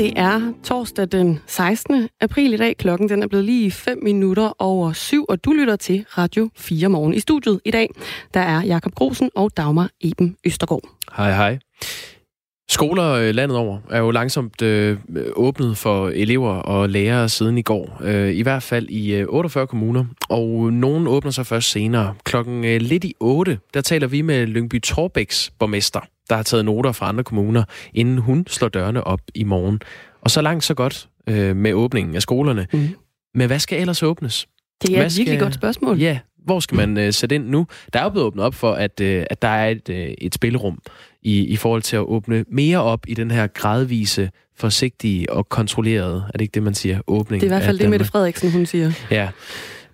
Det er torsdag den 16. april i dag. Klokken den er blevet lige 5 minutter over syv, og du lytter til Radio 4 morgen. I studiet i dag, der er Jakob Grosen og Dagmar Eben Østergaard. Hej, hej. Skoler øh, landet over er jo langsomt øh, åbnet for elever og lærere siden i går. Øh, I hvert fald i øh, 48 kommuner, og nogen åbner sig først senere. Klokken øh, lidt i 8, der taler vi med Lyngby Torbæks borgmester, der har taget noter fra andre kommuner, inden hun slår dørene op i morgen. Og så langt så godt øh, med åbningen af skolerne. Mm. Men hvad skal ellers åbnes? Det er hvad et virkelig skal... godt spørgsmål. Ja, hvor skal man øh, sætte ind nu? Der er jo blevet åbnet op for, at, øh, at der er et, øh, et spillerum i, i forhold til at åbne mere op i den her gradvise, forsigtige og kontrollerede, er det ikke det, man siger, åbning Det er i hvert fald det, Mette Frederiksen, hun siger. Ja.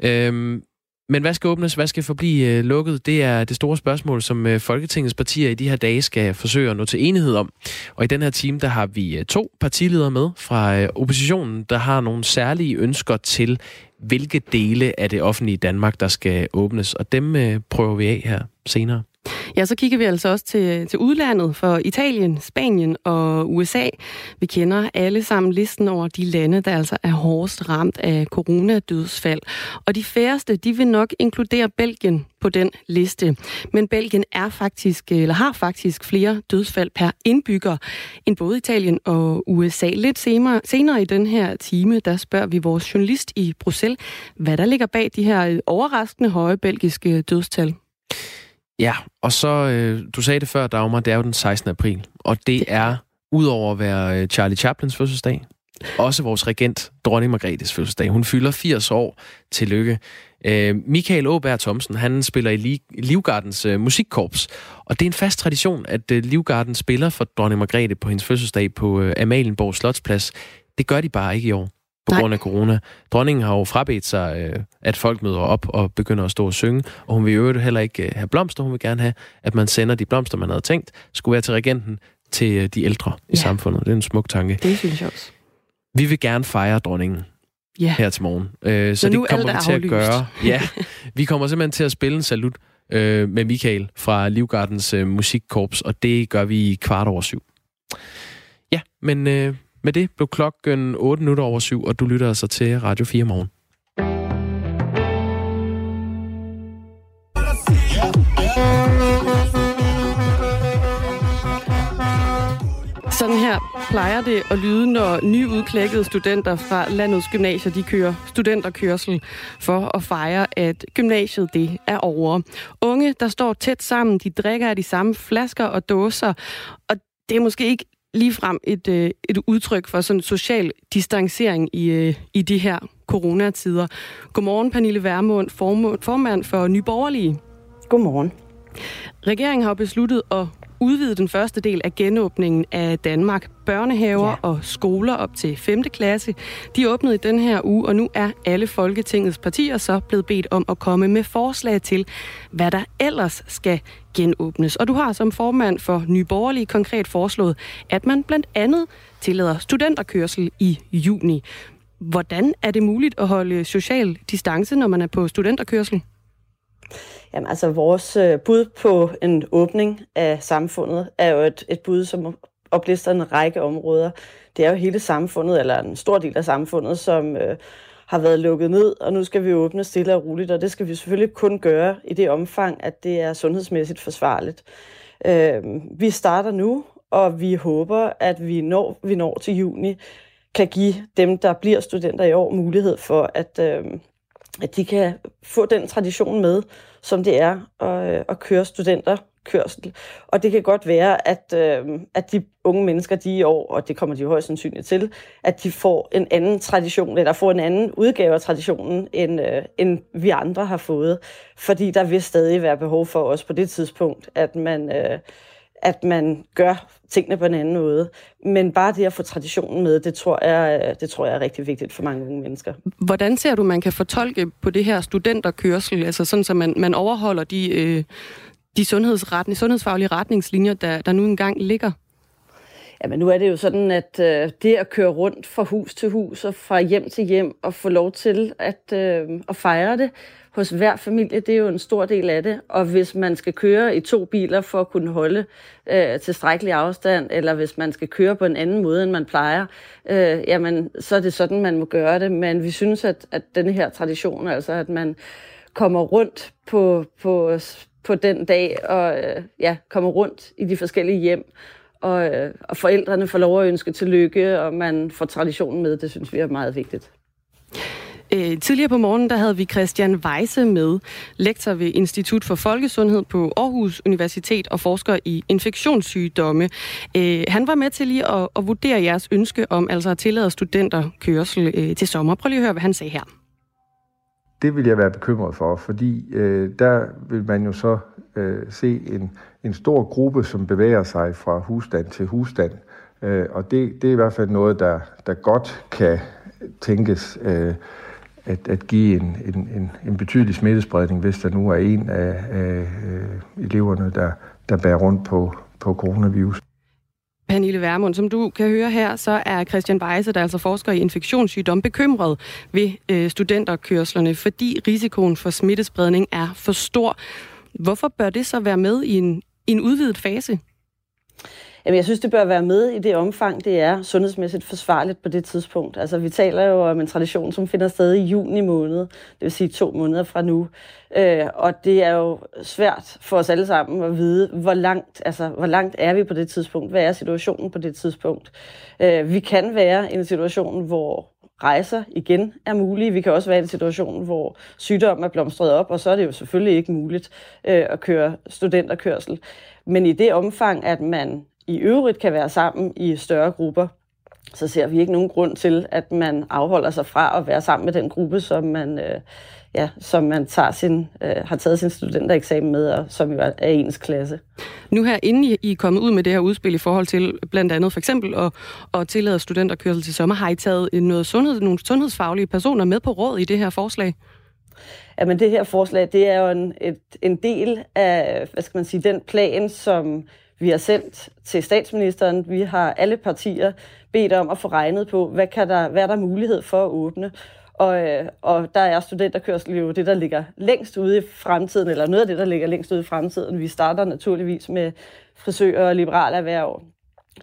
Øhm, men hvad skal åbnes, hvad skal forblive øh, lukket? Det er det store spørgsmål, som øh, Folketingets partier i de her dage skal forsøge at nå til enighed om. Og i den her time, der har vi øh, to partiledere med fra øh, oppositionen, der har nogle særlige ønsker til, hvilke dele af det offentlige Danmark, der skal åbnes. Og dem øh, prøver vi af her senere. Ja, så kigger vi altså også til, til udlandet for Italien, Spanien og USA. Vi kender alle sammen listen over de lande, der altså er hårdest ramt af coronadødsfald. Og de færreste, de vil nok inkludere Belgien på den liste. Men Belgien er faktisk, eller har faktisk flere dødsfald per indbygger end både Italien og USA. Lidt senere, senere i den her time, der spørger vi vores journalist i Bruxelles, hvad der ligger bag de her øh, overraskende høje belgiske dødstal. Ja, og så, øh, du sagde det før, Dagmar, det er jo den 16. april, og det er, udover at være øh, Charlie Chaplins fødselsdag, også vores regent, dronning Margrethes fødselsdag. Hun fylder 80 år. Tillykke. Øh, Michael Åberg Thomsen, han spiller i Livgardens øh, musikkorps, og det er en fast tradition, at øh, Livgarden spiller for dronning Margrethe på hendes fødselsdag på øh, Amalienborg Slotsplads. Det gør de bare ikke i år på Nej. grund af corona. Dronningen har jo frabedt sig, øh, at folk møder op og begynder at stå og synge, og hun vil jo heller ikke øh, have blomster. Hun vil gerne have, at man sender de blomster, man havde tænkt, skulle være til regenten, til øh, de ældre ja. i samfundet. Det er en smuk tanke. Det synes jeg også. Vi vil gerne fejre dronningen ja. her til morgen. Øh, så, så det kommer vi til at gøre. Ja, vi kommer simpelthen til at spille en salut øh, med Michael fra Livgardens øh, musikkorps, og det gør vi i kvart over syv. Ja, men øh, med det blev klokken 8 minutter over syv, og du lytter altså til Radio 4 morgen. Sådan her plejer det at lyde, når nyudklækkede studenter fra landets gymnasier, de kører studenterkørsel for at fejre, at gymnasiet det er over. Unge, der står tæt sammen, de drikker af de samme flasker og dåser, og det er måske ikke ligefrem et, øh, et udtryk for sådan social distancering i, øh, i de her coronatider. Godmorgen, Pernille Værmund, formand for Nyborgerlige. Godmorgen. Regeringen har besluttet at udvide den første del af genåbningen af Danmark. Børnehaver ja. og skoler op til 5. klasse, de åbnede i den her uge, og nu er alle Folketingets partier så blevet bedt om at komme med forslag til, hvad der ellers skal genåbnes. Og du har som formand for Nyborgerlige konkret foreslået, at man blandt andet tillader studenterkørsel i juni. Hvordan er det muligt at holde social distance, når man er på studenterkørsel? Jamen altså, vores øh, bud på en åbning af samfundet er jo et, et bud, som oplister en række områder. Det er jo hele samfundet, eller en stor del af samfundet, som øh, har været lukket ned, og nu skal vi åbne stille og roligt, og det skal vi selvfølgelig kun gøre i det omfang, at det er sundhedsmæssigt forsvarligt. Øh, vi starter nu, og vi håber, at vi når, vi når til juni, kan give dem, der bliver studenter i år, mulighed for, at, øh, at de kan få den tradition med, som det er at, øh, at køre studenter kørsel. Og det kan godt være, at, øh, at de unge mennesker, de i år, og det kommer de jo højst sandsynligt til, at de får en anden tradition, eller får en anden udgave af traditionen, end, øh, end vi andre har fået. Fordi der vil stadig være behov for os på det tidspunkt, at man, øh, at man gør tingene på en anden måde. Men bare det at få traditionen med, det tror jeg, det tror jeg er rigtig vigtigt for mange unge mennesker. Hvordan ser du, man kan fortolke på det her studenterkørsel, altså sådan, så man, man overholder de, øh, de sundhedsretning, sundhedsfaglige retningslinjer, der, der nu engang ligger? Jamen nu er det jo sådan, at øh, det at køre rundt fra hus til hus og fra hjem til hjem og få lov til at, øh, at fejre det hos hver familie, det er jo en stor del af det. Og hvis man skal køre i to biler for at kunne holde øh, tilstrækkelig afstand, eller hvis man skal køre på en anden måde, end man plejer, øh, jamen så er det sådan, man må gøre det. Men vi synes, at, at denne her tradition, altså at man kommer rundt på, på, på den dag og øh, ja, kommer rundt i de forskellige hjem, og, øh, og forældrene får lov at ønske tillykke, og man får traditionen med. Det synes vi er meget vigtigt. Øh, tidligere på morgenen der havde vi Christian Weise med, lektor ved Institut for Folkesundhed på Aarhus Universitet og forsker i infektionssygdomme. Øh, han var med til lige at, at vurdere jeres ønske om altså at tillade studenter kørsel øh, til sommer. Prøv lige at høre, hvad han sagde her. Det vil jeg være bekymret for, fordi øh, der vil man jo så øh, se en, en stor gruppe, som bevæger sig fra husstand til husstand. Øh, og det, det er i hvert fald noget, der, der godt kan tænkes øh, at, at give en, en, en, en betydelig smittespredning, hvis der nu er en af, af øh, eleverne, der, der bærer rundt på, på coronavirus. Pernille Vermund, som du kan høre her, så er Christian Weise, der er altså forsker i infektionssygdom, bekymret ved øh, studenterkørslerne, fordi risikoen for smittespredning er for stor. Hvorfor bør det så være med i en, i en udvidet fase? Jamen, jeg synes, det bør være med i det omfang, det er sundhedsmæssigt forsvarligt på det tidspunkt. Altså, vi taler jo om en tradition, som finder sted i juni måned, det vil sige to måneder fra nu. Øh, og det er jo svært for os alle sammen at vide, hvor langt, altså, hvor langt er vi på det tidspunkt? Hvad er situationen på det tidspunkt? Øh, vi kan være i en situation, hvor rejser igen er mulige. Vi kan også være i en situation, hvor sygdommen er blomstret op, og så er det jo selvfølgelig ikke muligt øh, at køre studenterkørsel. Men i det omfang, at man i øvrigt kan være sammen i større grupper, så ser vi ikke nogen grund til, at man afholder sig fra at være sammen med den gruppe, som man, øh, ja, som man tager sin, øh, har taget sin studentereksamen med, og som jo er, ens klasse. Nu her, inden I er kommet ud med det her udspil i forhold til blandt andet for eksempel at, at tillade studenterkørsel til sommer, har I taget noget sundhed, nogle sundhedsfaglige personer med på råd i det her forslag? Jamen det her forslag, det er jo en, et, en del af, hvad skal man sige, den plan, som vi har sendt til statsministeren. Vi har alle partier bedt om at få regnet på, hvad, kan der, hvad er der mulighed for at åbne. Og, øh, og der er studenterkørsel jo det, der ligger længst ude i fremtiden, eller noget af det, der ligger længst ude i fremtiden. Vi starter naturligvis med frisører og liberale erhverv,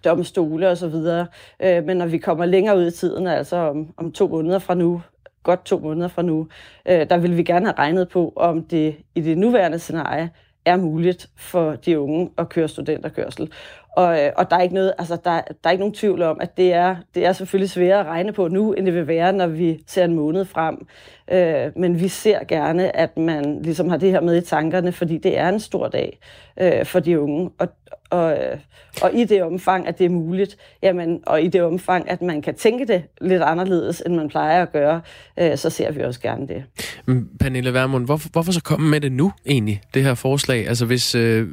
domstole og så videre. Øh, men når vi kommer længere ud i tiden, altså om, om to måneder fra nu, godt to måneder fra nu, øh, der vil vi gerne have regnet på, om det i det nuværende scenarie er muligt for de unge at køre studenterkørsel. Og, øh, og der er ikke noget, altså der, der er ikke nogen tvivl om, at det er, det er selvfølgelig sværere at regne på nu, end det vil være, når vi ser en måned frem. Øh, men vi ser gerne, at man ligesom har det her med i tankerne, fordi det er en stor dag øh, for de unge. Og, og, øh, og i det omfang, at det er muligt, jamen, og i det omfang, at man kan tænke det lidt anderledes, end man plejer at gøre, øh, så ser vi også gerne det. Mm, Pernille Vermund, hvorfor, hvorfor så komme med det nu egentlig, det her forslag? Altså hvis øh,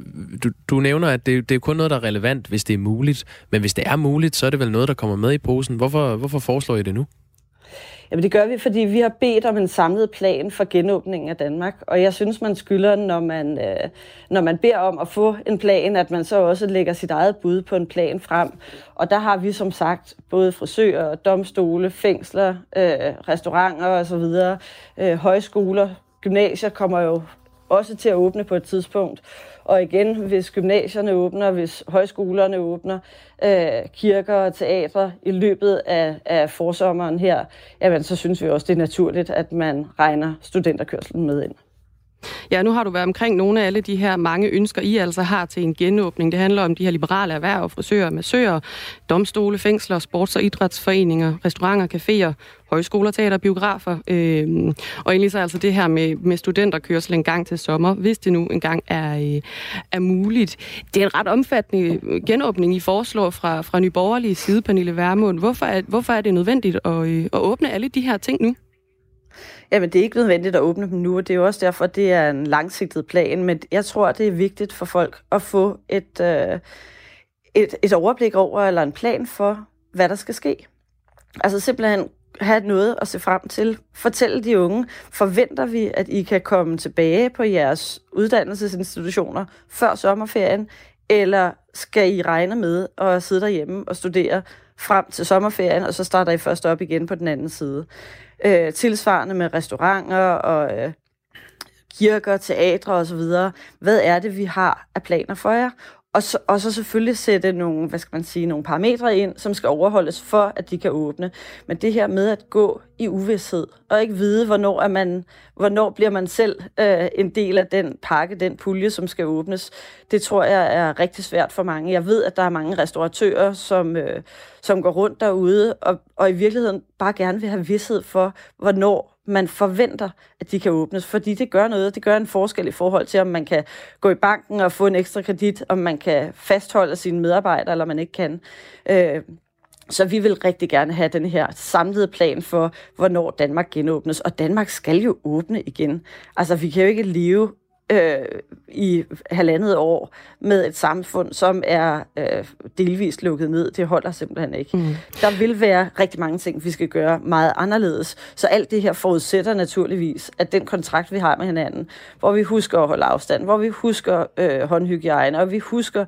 du, du nævner, at det, det er kun noget, der er relevant, hvis det er muligt, men hvis det er muligt, så er det vel noget, der kommer med i posen. Hvorfor, hvorfor foreslår I det nu? Jamen det gør vi, fordi vi har bedt om en samlet plan for genåbningen af Danmark. Og jeg synes, man skylder, når man, øh, når man beder om at få en plan, at man så også lægger sit eget bud på en plan frem. Og der har vi som sagt både frisører, domstole, fængsler, øh, restauranter osv., øh, højskoler, gymnasier kommer jo også til at åbne på et tidspunkt. Og igen, hvis gymnasierne åbner, hvis højskolerne åbner, øh, kirker og teatre i løbet af, af forsommeren her, jamen, så synes vi også, det er naturligt, at man regner studenterkørselen med ind. Ja, nu har du været omkring nogle af alle de her mange ønsker, I altså har til en genåbning. Det handler om de her liberale erhverv, frisører, massører, domstole, fængsler, sports- og idrætsforeninger, restauranter, caféer, højskoler, teater, biografer. Øh, og egentlig så altså det her med, med studenterkørsel en gang til sommer, hvis det nu engang er, øh, er muligt. Det er en ret omfattende øh, genåbning, I foreslår fra, fra Nyborgerlige side, Pernille Værmund. Hvorfor er, hvorfor er det nødvendigt at, øh, at åbne alle de her ting nu? Jamen, det er ikke nødvendigt at åbne dem nu, og det er jo også derfor, at det er en langsigtet plan. Men jeg tror, det er vigtigt for folk at få et, øh, et, et overblik over, eller en plan for, hvad der skal ske. Altså simpelthen have noget at se frem til. Fortæl de unge, forventer vi, at I kan komme tilbage på jeres uddannelsesinstitutioner før sommerferien, eller skal I regne med at sidde derhjemme og studere frem til sommerferien, og så starter I først op igen på den anden side? Øh, tilsvarende med restauranter og øh, kirker, teatre osv. Hvad er det, vi har af planer for jer? Og så, og så selvfølgelig sætte nogle, hvad skal man sige, nogle parametre ind, som skal overholdes for, at de kan åbne. Men det her med at gå i uvidshed, og ikke vide, hvornår, er man, hvornår bliver man selv øh, en del af den pakke, den pulje, som skal åbnes, det tror jeg er rigtig svært for mange. Jeg ved, at der er mange restauratører, som, øh, som går rundt derude, og, og i virkeligheden bare gerne vil have vidshed for, hvornår man forventer, at de kan åbnes, fordi det gør noget. Det gør en forskel i forhold til, om man kan gå i banken og få en ekstra kredit, om man kan fastholde sine medarbejdere, eller man ikke kan. Øh, så vi vil rigtig gerne have den her samlede plan for, hvornår Danmark genåbnes. Og Danmark skal jo åbne igen. Altså, vi kan jo ikke leve øh, i halvandet år med et samfund, som er øh, delvist lukket ned. Det holder simpelthen ikke. Mm. Der vil være rigtig mange ting, vi skal gøre meget anderledes. Så alt det her forudsætter naturligvis, at den kontrakt, vi har med hinanden, hvor vi husker at holde afstand, hvor vi husker øh, håndhygiejne, og vi husker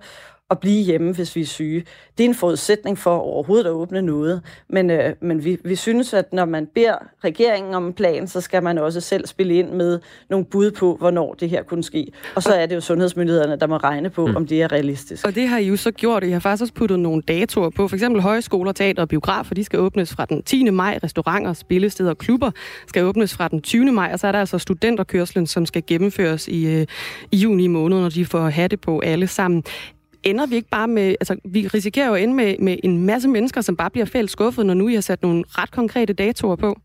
at blive hjemme, hvis vi er syge. Det er en forudsætning for overhovedet at åbne noget. Men, øh, men vi, vi synes, at når man beder regeringen om en plan, så skal man også selv spille ind med nogle bud på, hvornår det her kunne ske. Og så er det jo sundhedsmyndighederne, der må regne på, mm. om det er realistisk. Og det har I jo så gjort. I har faktisk også puttet nogle datoer på. For eksempel højskoler, teater og biografer, de skal åbnes fra den 10. maj. Restauranter, spillesteder og klubber skal åbnes fra den 20. maj. Og så er der altså studenterkørslen, som skal gennemføres i, øh, i juni måned, når de får hatte på alle sammen ender vi ikke bare med, altså vi risikerer jo at ende med, med en masse mennesker, som bare bliver fælles skuffet, når nu I har sat nogle ret konkrete datoer på?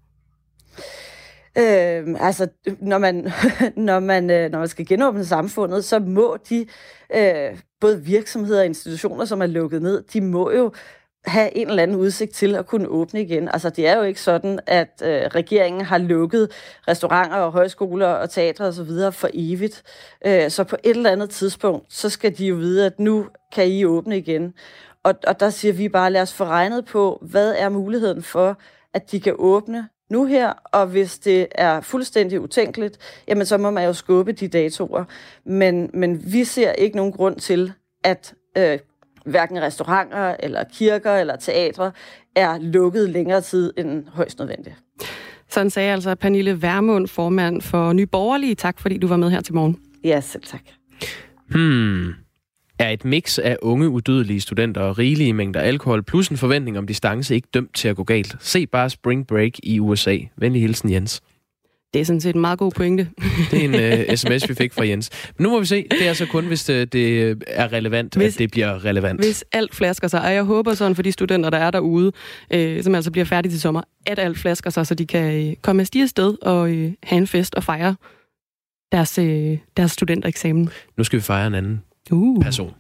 Øh, altså, når man, når, man, øh, når man skal genåbne samfundet, så må de, øh, både virksomheder og institutioner, som er lukket ned, de må jo have en eller anden udsigt til at kunne åbne igen. Altså, det er jo ikke sådan, at øh, regeringen har lukket restauranter og højskoler og teatre og så videre for evigt. Øh, så på et eller andet tidspunkt, så skal de jo vide, at nu kan I åbne igen. Og, og der siger vi bare, lad os få regnet på, hvad er muligheden for, at de kan åbne nu her, og hvis det er fuldstændig utænkeligt, jamen så må man jo skubbe de datoer. Men, men vi ser ikke nogen grund til, at øh, hverken restauranter, eller kirker, eller teatre er lukket længere tid end højst nødvendigt. Sådan sagde altså Pernille Værmund, formand for Nye Borgerlige. Tak fordi du var med her til morgen. Ja, selv tak. Hmm. Er et mix af unge, udødelige studenter og rigelige mængder alkohol plus en forventning om distance ikke dømt til at gå galt? Se bare Spring Break i USA. Venlig hilsen, Jens. Det er sådan set en meget god pointe. Det er en uh, øh, sms, vi fik fra Jens. Men nu må vi se. Det er så kun, hvis det, det er relevant, hvis, at det bliver relevant. Hvis alt flasker sig. Og jeg håber sådan for de studenter, der er derude, øh, som altså bliver færdige til sommer, at alt flasker sig, så de kan øh, komme af sted og øh, have en fest og fejre deres, øh, deres studentereksamen. Nu skal vi fejre en anden uh. person.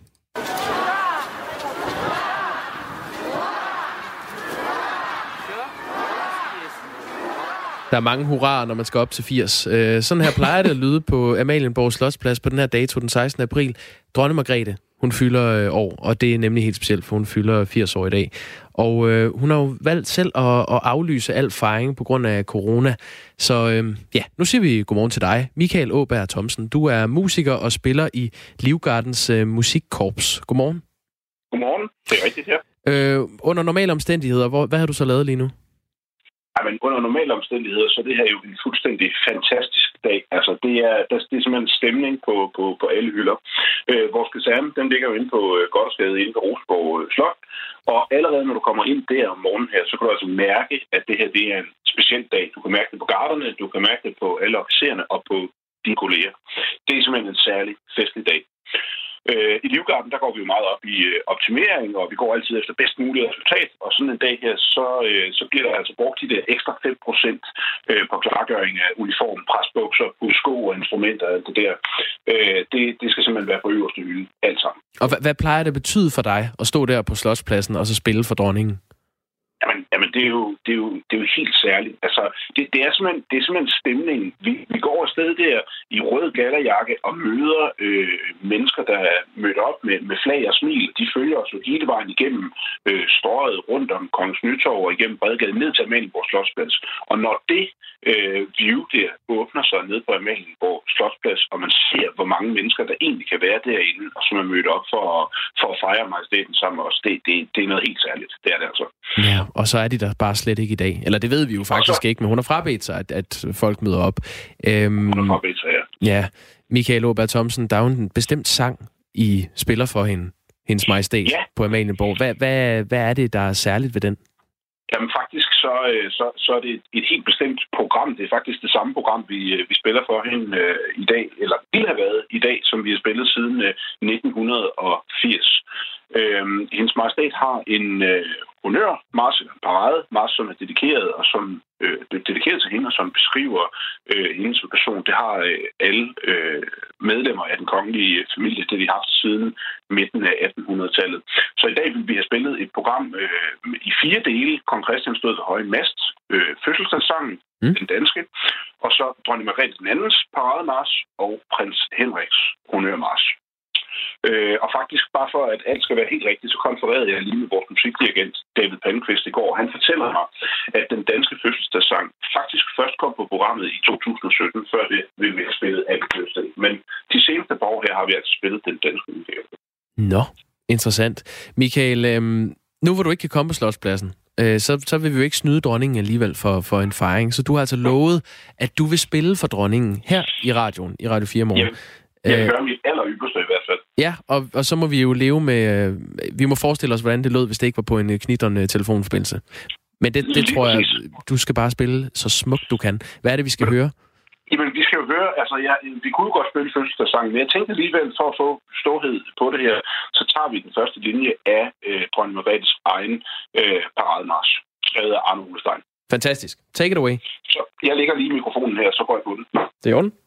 Der er mange hurraer, når man skal op til 80. Øh, sådan her plejer det at lyde på Amalienborg Slotsplads på den her dato den 16. april. Dronne Margrethe, hun fylder øh, år, og det er nemlig helt specielt, for hun fylder 80 år i dag. Og øh, hun har jo valgt selv at, at aflyse al fejring på grund af corona. Så øh, ja, nu siger vi godmorgen til dig, Michael Åberg Thomsen. Du er musiker og spiller i Livgardens øh, musikkorps. Godmorgen. Godmorgen, det er rigtigt her. Øh, under normale omstændigheder, hvor, hvad har du så lavet lige nu? Ja, men under normale omstændigheder, så er det her jo en fuldstændig fantastisk dag. Altså, det er, det er simpelthen stemning på, på, på alle hylder. Øh, vores kaserne, den ligger jo inde på øh, Goddersgade, inde på Rosborg øh, Slot. Og allerede når du kommer ind der om morgenen her, så kan du altså mærke, at det her det er en speciel dag. Du kan mærke det på garderne, du kan mærke det på alle officererne og på dine kolleger. Det er simpelthen en særlig festlig dag. Øh, I Livgarden, der går vi jo meget op i øh, optimering, og vi går altid efter bedst muligt resultat. Og sådan en dag her, så, øh, så bliver der altså brugt de der ekstra 5 procent øh, på klargøring af uniform, presbukser, sko og instrumenter og det der. Øh, det, det skal simpelthen være på øverste hylde, alt sammen. Og hvad, hvad plejer det at betyde for dig at stå der på Slotspladsen og så spille for dronningen? Jamen, jamen det, er jo, det, er jo, det er jo helt særligt. Altså, det, det, er simpelthen, det er simpelthen stemningen. Vi, vi går afsted der i rød gallerjakke og møder øh, mennesker, der er mødt op med, med flag og smil. De følger os jo hele vejen igennem øh, strøget rundt om Kongens Nytorv og igennem Bredgade ned til Amalienborg Slottsplads. Og når det øh, view der åbner sig ned på Amalienborg Slottsplads, og man ser, hvor mange mennesker, der egentlig kan være derinde, og som er mødt op for, for at fejre majestæten sammen med os, det, det, det er noget helt særligt. Det er det altså. Ja, og så er de der bare slet ikke i dag. Eller det ved vi jo faktisk ikke, men hun har frabedt sig, at, at folk møder op. Øhm, hun har frabedt sig, ja. Ja, Michael Aarberg Thomsen, der er jo en bestemt sang, I spiller for hende, hendes majestæt ja. på Amalienborg. Hvad, hvad, hvad er det, der er særligt ved den? Jamen faktisk så, øh, så, så er det et helt bestemt program. Det er faktisk det samme program, vi, øh, vi spiller for hende øh, i dag, eller ville have været i dag, som vi har spillet siden øh, 1980. Øhm, hendes majestæt har en øh, honør, Mars Parade, Mars, som er dedikeret og som øh, dedikeret til hende, og som beskriver øh, hendes person. Det har øh, alle øh, medlemmer af den kongelige familie, det de har haft siden midten af 1800-tallet. Så i dag vil vi have spillet et program øh, i fire dele. Kong Christian stod ved høje mast, øh, fødselsdagssangen, mm. den danske, og så dronning Margrethe den andens parademars og prins Henriks honørmars. Øh, og faktisk, bare for at alt skal være helt rigtigt, så konfererede jeg lige med vores musikdirigent David Palmqvist i går. Han fortæller mig, at den danske fødselsdagssang faktisk først kom på programmet i 2017, før det ville være spillet af fødselsdag. Men de seneste par år her har vi altså spillet den danske udgave. Nå, interessant. Michael, øhm, nu hvor du ikke kan komme på Slotspladsen, øh, så, så vil vi jo ikke snyde dronningen alligevel for, for en fejring. Så du har altså lovet, at du vil spille for dronningen her i radioen, i Radio 4 morgen. Jamen, jeg øh, gør mit aller ypperste i. Ja, og, og så må vi jo leve med... Øh, vi må forestille os, hvordan det lød, hvis det ikke var på en øh, knitterne telefonforbindelse. Men det, det tror jeg, du skal bare spille så smukt du kan. Hvad er det, vi skal høre? Jamen, vi skal jo høre, altså, ja, vi kunne godt spille fødselsdagssangen, men jeg tænkte alligevel, for at få storhed på det her, så tager vi den første linje af øh, dronning Margrethes egen øh, parademars, skrevet af Arne Ulestein. Fantastisk. Take it away. Så jeg lægger lige mikrofonen her, så går jeg på den. Det er ordentligt.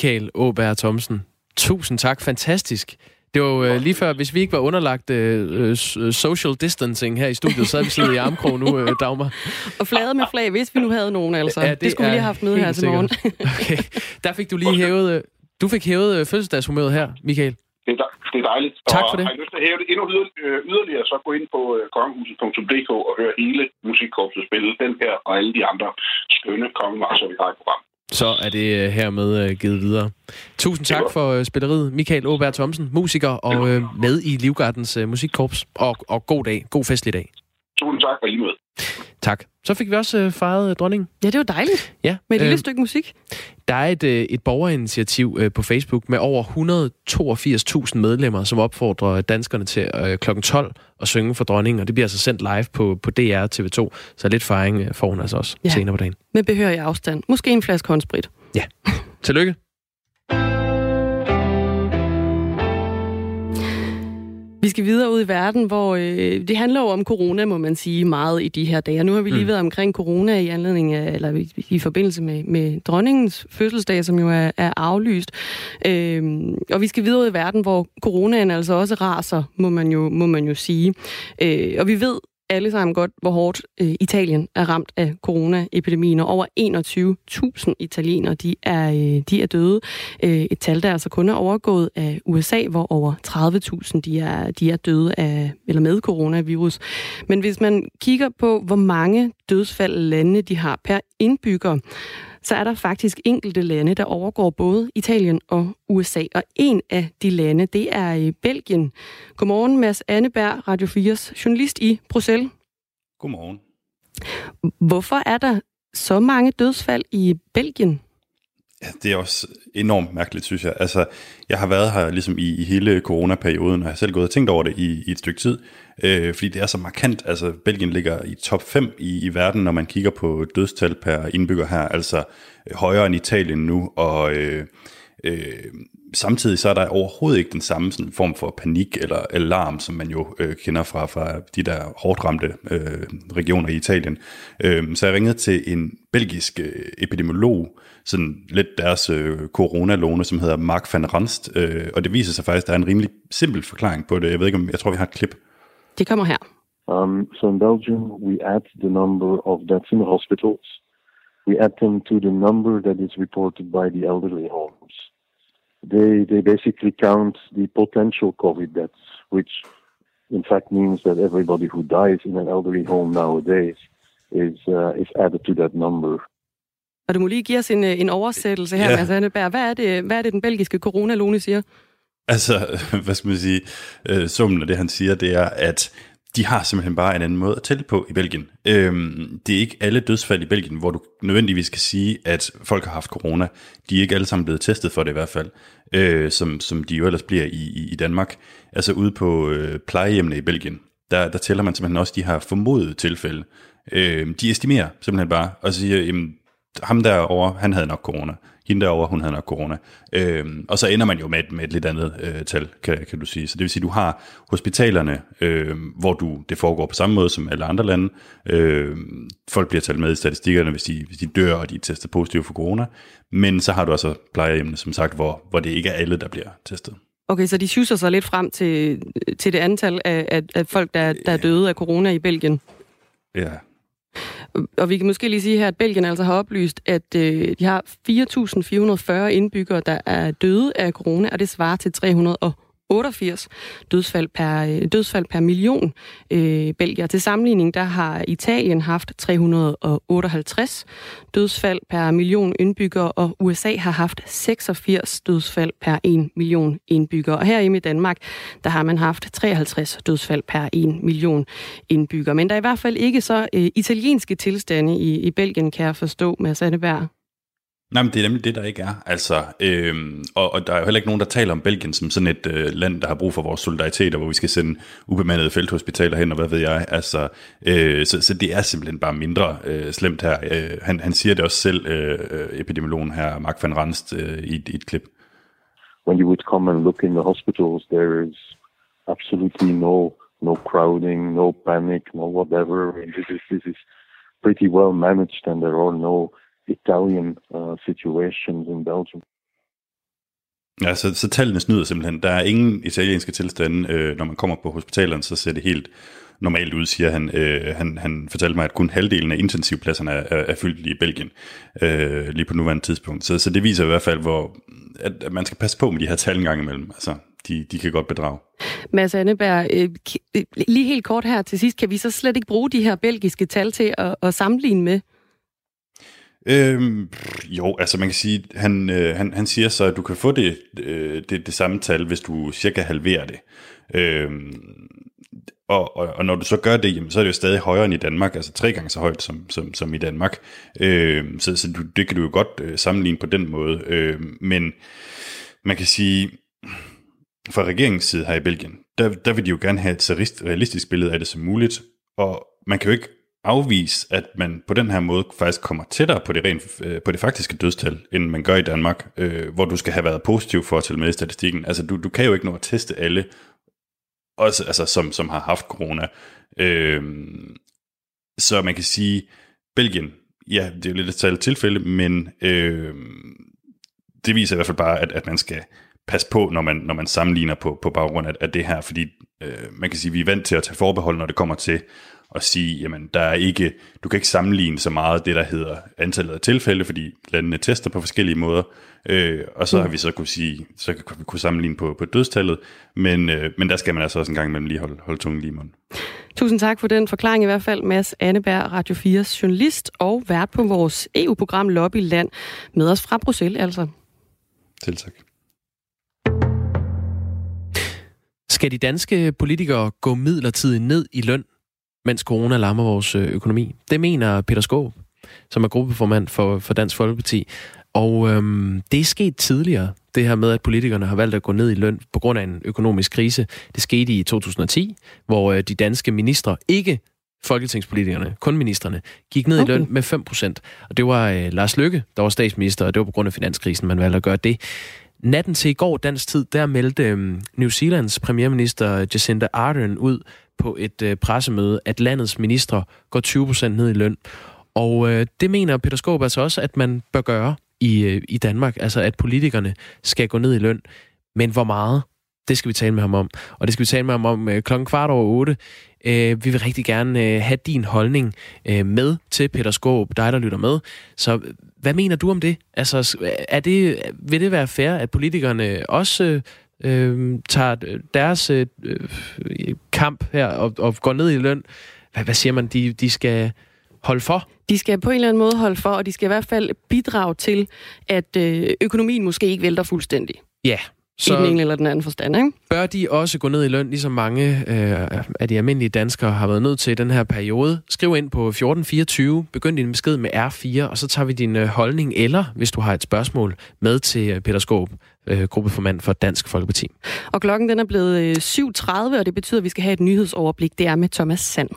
Michael Åberg Thomsen. Tusind tak. Fantastisk. Det var øh, lige før, hvis vi ikke var underlagt øh, øh, social distancing her i studiet, så havde vi siddet i armkrog nu, øh, Dagmar. Og flaget med flag, hvis vi nu havde nogen, altså. Ja, det, det skulle vi lige have haft med her til morgen. okay. Der fik du lige hævet... Øh, du fik hævet øh, fødselsdagshumøret her, Michael. Det er, det er dejligt. Tak for det. Og har I lyst til at hæve det endnu øh, yderligere, så gå ind på kongehuset.dk og høre hele musikkorpset spille den her og alle de andre skønne kongemarser, vi har i programmet. Så er det øh, hermed øh, givet videre. Tusind tak for øh, spilleriet, Michael Åberg Thomsen, musiker og med i Livgardens musikkorps. Og, og god dag, god festlig dag. Tusind tak for lige med. Tak. Så fik vi også øh, fejret øh, dronningen. Ja, det var dejligt. Ja. Med et lille øh, stykke musik. Der er et, øh, et borgerinitiativ øh, på Facebook med over 182.000 medlemmer, som opfordrer danskerne til øh, kl. 12 at synge for dronningen, og det bliver altså sendt live på, på DR TV2, så lidt fejring øh, får hun altså også ja. senere på dagen. Med behørig afstand. Måske en flaske håndsprit. Ja. Tillykke. Vi skal videre ud i verden, hvor øh, det handler jo om corona, må man sige, meget i de her dage. Nu har vi lige mm. været omkring corona i anledning af, eller i, i forbindelse med, med dronningens fødselsdag, som jo er, er aflyst. Øh, og vi skal videre ud i verden, hvor coronaen altså også raser, må man jo, må man jo sige. Øh, og vi ved, alle sammen godt, hvor hårdt øh, Italien er ramt af coronaepidemien, og over 21.000 italienere de er, øh, de er døde. Øh, et tal, der altså kun er overgået af USA, hvor over 30.000 de er, de er døde af, eller med coronavirus. Men hvis man kigger på, hvor mange dødsfald landene de har per indbygger, så er der faktisk enkelte lande, der overgår både Italien og USA. Og en af de lande, det er i Belgien. Godmorgen, Mads Anneberg, Radio 4's journalist i Bruxelles. Godmorgen. Hvorfor er der så mange dødsfald i Belgien? Ja, det er også enormt mærkeligt, synes jeg. Altså, jeg har været her ligesom i, i hele coronaperioden, og jeg har selv gået og tænkt over det i, i et stykke tid, øh, fordi det er så markant. Altså, Belgien ligger i top 5 i, i verden, når man kigger på dødstal per indbygger her, altså øh, højere end Italien nu, og øh, øh, samtidig så er der overhovedet ikke den samme sådan, form for panik eller alarm, som man jo øh, kender fra, fra de der hårdt ramte øh, regioner i Italien. Øh, så jeg ringede til en belgisk øh, epidemiolog, sådan lidt deres øh, coronalone, som hedder Mark van Ranst, øh, og det viser sig faktisk, at der er en rimelig simpel forklaring på det. Jeg ved ikke om, jeg tror, vi har et klip. Det kommer her. Um, so in Belgium, we add the number of deaths in hospitals. We add them to the number that is reported by the elderly homes. They, they basically count the potential COVID deaths, which in fact means that everybody who dies in an elderly home nowadays is, uh, is added to that number. Og du må lige give os en, en oversættelse her, ja. Mads Anneberg. Hvad er, det, hvad er det, den belgiske coronalone siger? Altså, hvad skal man sige, øh, summen af det, han siger, det er, at de har simpelthen bare en anden måde at tælle på i Belgien. Øhm, det er ikke alle dødsfald i Belgien, hvor du nødvendigvis kan sige, at folk har haft corona. De er ikke alle sammen blevet testet for det i hvert fald, øh, som, som de jo ellers bliver i, i, i Danmark. Altså ude på øh, plejehjemmene i Belgien, der, der tæller man simpelthen også de her formodede tilfælde. Øh, de estimerer simpelthen bare og siger, jamen, ham derovre, han havde nok corona. Hende derovre, hun havde nok corona. Øhm, og så ender man jo med et, med et lidt andet øh, tal, kan, kan du sige. Så det vil sige, du har hospitalerne, øh, hvor du det foregår på samme måde som alle andre lande. Øh, folk bliver talt med i statistikkerne, hvis de, hvis de dør, og de er testet positive for corona. Men så har du også plejehjemmene, som sagt, hvor, hvor det ikke er alle, der bliver testet. Okay, så de schusser sig lidt frem til, til det antal af, af, af folk, der, der er døde af corona i Belgien. Ja, og vi kan måske lige sige her, at Belgien altså har oplyst, at øh, de har 4.440 indbyggere, der er døde af corona, og det svarer til 300 88 dødsfald per, øh, dødsfald per million øh, belgier. Til sammenligning, der har Italien haft 358 dødsfald per million indbyggere, og USA har haft 86 dødsfald per 1 million indbyggere. Og herhjemme i Danmark, der har man haft 53 dødsfald per 1 million indbyggere. Men der er i hvert fald ikke så øh, italienske tilstande i, i Belgien, kan jeg forstå, med Anneberg. Nej, men det er nemlig det, der ikke er. Altså, øhm, og, og der er jo heller ikke nogen, der taler om Belgien som sådan et øh, land, der har brug for vores solidaritet, og hvor vi skal sende ubemandede felthospitaler hen, og hvad ved jeg. Altså, øh, så, så det er simpelthen bare mindre øh, slemt her. Øh, han, han siger det også selv, øh, øh epidemiologen her, Mark van Ranst, øh, i, i et klip. When you would come and look in the hospitals, there is absolutely no no crowding, no panic, no whatever. This is this is pretty well managed, and there are no Italian uh, situations in Belgium. Ja, så, så tallene snyder simpelthen. Der er ingen italienske tilstande. Øh, når man kommer på hospitalerne, så ser det helt normalt ud, siger han. Øh, han. Han fortalte mig, at kun halvdelen af intensivpladserne er, er, er fyldt i Belgien øh, lige på nuværende tidspunkt. Så, så det viser i hvert fald, hvor, at, at man skal passe på med de her tal en gang imellem. Altså, de, de kan godt bedrage. Mads Anneberg, øh, øh, lige helt kort her til sidst, kan vi så slet ikke bruge de her belgiske tal til at, at sammenligne med? Øhm, jo, altså man kan sige, han, øh, han, han siger så, at du kan få det, øh, det, det samme tal, hvis du cirka halverer det. Øhm, og, og, og når du så gør det, jamen, så er det jo stadig højere end i Danmark, altså tre gange så højt som, som, som i Danmark. Øhm, så så du, det kan du jo godt øh, sammenligne på den måde. Øhm, men man kan sige, fra regeringens side her i Belgien, der, der vil de jo gerne have et så realistisk billede af det som muligt, og man kan jo ikke afvise, at man på den her måde faktisk kommer tættere på det, rent, øh, på det faktiske dødstal, end man gør i Danmark, øh, hvor du skal have været positiv for at tælle med i statistikken. Altså, du, du kan jo ikke nå at teste alle, også, altså, som, som har haft corona. Øh, så man kan sige, Belgien, ja, det er jo lidt et tilfælde, men øh, det viser i hvert fald bare, at, at man skal passe på, når man, når man sammenligner på, på baggrund af, af det her, fordi øh, man kan sige, at vi er vant til at tage forbehold, når det kommer til og sige, jamen der er ikke, du kan ikke sammenligne så meget det, der hedder antallet af tilfælde, fordi landene tester på forskellige måder, øh, og så mm. har vi så kunne sige, så kan vi kunne sammenligne på, på dødstallet, men, øh, men der skal man altså også en gang imellem lige holde, holde tungen lige i munden. Tusind tak for den forklaring i hvert fald, Mads Anneberg, Radio 4's journalist og vært på vores EU-program Lobbyland, med os fra Bruxelles altså. Til tak. Skal de danske politikere gå midlertidigt ned i løn mens corona lammer vores øh, økonomi. Det mener Peter Skåb, som er gruppeformand for, for Dansk Folkeparti. Og øhm, det er sket tidligere, det her med, at politikerne har valgt at gå ned i løn på grund af en økonomisk krise. Det skete i 2010, hvor øh, de danske ministre, ikke folketingspolitikerne, kun ministerne, gik ned okay. i løn med 5%. Og det var øh, Lars Løkke, der var statsminister, og det var på grund af finanskrisen, man valgte at gøre det. Natten til i går dansk tid, der meldte øh, New Zealands premierminister Jacinda Ardern ud på et øh, pressemøde, at landets ministre går 20% ned i løn. Og øh, det mener Peter Skåb altså også, at man bør gøre i, øh, i Danmark. Altså at politikerne skal gå ned i løn. Men hvor meget? Det skal vi tale med ham om. Og det skal vi tale med ham om øh, klokken kvart over otte. Øh, vi vil rigtig gerne øh, have din holdning øh, med til Peter Skåb, dig der lytter med. Så hvad mener du om det? Altså, er det, vil det være fair, at politikerne også øh, tager deres øh, kamp her og, og går ned i løn? Hvad, hvad siger man, de, de skal holde for? De skal på en eller anden måde holde for, og de skal i hvert fald bidrage til, at øh, økonomien måske ikke vælter fuldstændig. Ja, så I den ene eller den anden forstand, ikke? Bør de også gå ned i løn, ligesom mange øh, af de almindelige danskere har været nødt til i den her periode? Skriv ind på 1424, begynd din besked med R4, og så tager vi din øh, holdning, eller hvis du har et spørgsmål, med til øh, Peter Skåb, øh, gruppeformand for Dansk Folkeparti. Og klokken den er blevet øh, 7.30, og det betyder, at vi skal have et nyhedsoverblik. Det er med Thomas Sand.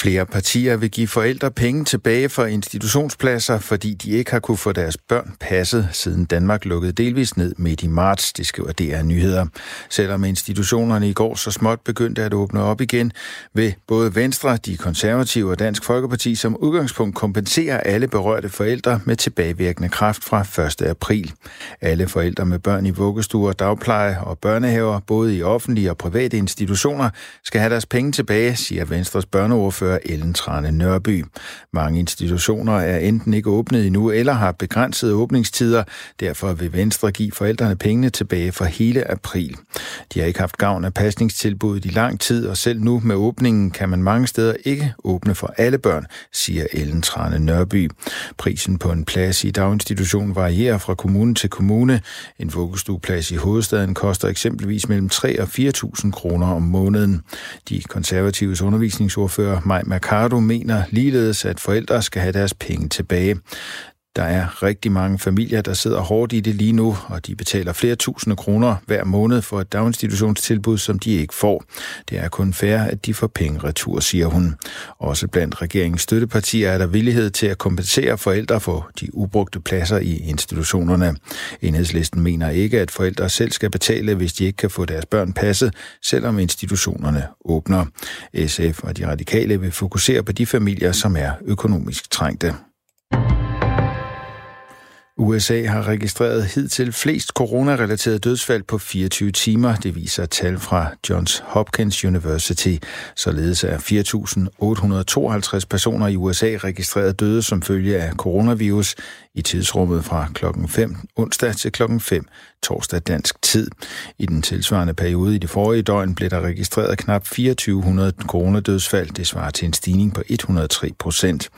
Flere partier vil give forældre penge tilbage for institutionspladser, fordi de ikke har kunne få deres børn passet, siden Danmark lukkede delvis ned midt i marts, det skriver DR Nyheder. Selvom institutionerne i går så småt begyndte at åbne op igen, vil både Venstre, de konservative og Dansk Folkeparti som udgangspunkt kompensere alle berørte forældre med tilbagevirkende kraft fra 1. april. Alle forældre med børn i vuggestuer, dagpleje og børnehaver, både i offentlige og private institutioner, skal have deres penge tilbage, siger Venstres børneordfører ordfører Ellen Trane Nørby. Mange institutioner er enten ikke åbnet endnu eller har begrænsede åbningstider. Derfor vil Venstre give forældrene pengene tilbage for hele april. De har ikke haft gavn af pasningstilbuddet i lang tid, og selv nu med åbningen kan man mange steder ikke åbne for alle børn, siger Ellen Trane Nørby. Prisen på en plads i daginstitutionen varierer fra kommune til kommune. En vuggestueplads i hovedstaden koster eksempelvis mellem 3 og 4.000 kroner om måneden. De konservatives undervisningsordfører Maj Mercado mener ligeledes, at forældre skal have deres penge tilbage. Der er rigtig mange familier, der sidder hårdt i det lige nu, og de betaler flere tusinde kroner hver måned for et daginstitutionstilbud, som de ikke får. Det er kun fair, at de får penge retur, siger hun. Også blandt regeringens støttepartier er der villighed til at kompensere forældre for de ubrugte pladser i institutionerne. Enhedslisten mener ikke, at forældre selv skal betale, hvis de ikke kan få deres børn passet, selvom institutionerne åbner. SF og de radikale vil fokusere på de familier, som er økonomisk trængte. USA har registreret hidtil flest coronarelaterede dødsfald på 24 timer. Det viser tal fra Johns Hopkins University. Således er 4.852 personer i USA registreret døde som følge af coronavirus i tidsrummet fra klokken 5 onsdag til klokken 5 torsdag dansk tid. I den tilsvarende periode i det forrige døgn blev der registreret knap 2400 coronadødsfald. Det svarer til en stigning på 103 procent.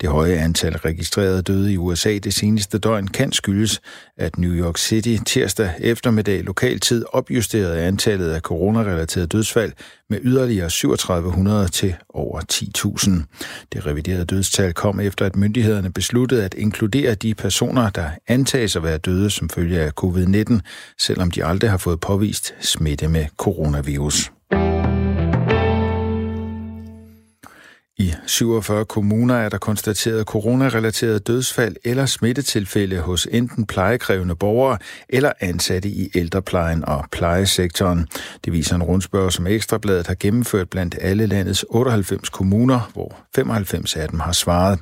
Det høje antal registrerede døde i USA det seneste døgn kan skyldes, at New York City tirsdag eftermiddag lokaltid opjusterede antallet af coronarelaterede dødsfald med yderligere 3700 til over 10.000. Det reviderede dødstal kom efter, at myndighederne besluttede at inkludere de personer, der antages at være døde som følge af covid-19, selvom de aldrig har fået påvist smitte med coronavirus. I 47 kommuner er der konstateret coronarelaterede dødsfald eller smittetilfælde hos enten plejekrævende borgere eller ansatte i ældreplejen og plejesektoren. Det viser en rundspørg, som Ekstrabladet har gennemført blandt alle landets 98 kommuner, hvor 95 af dem har svaret.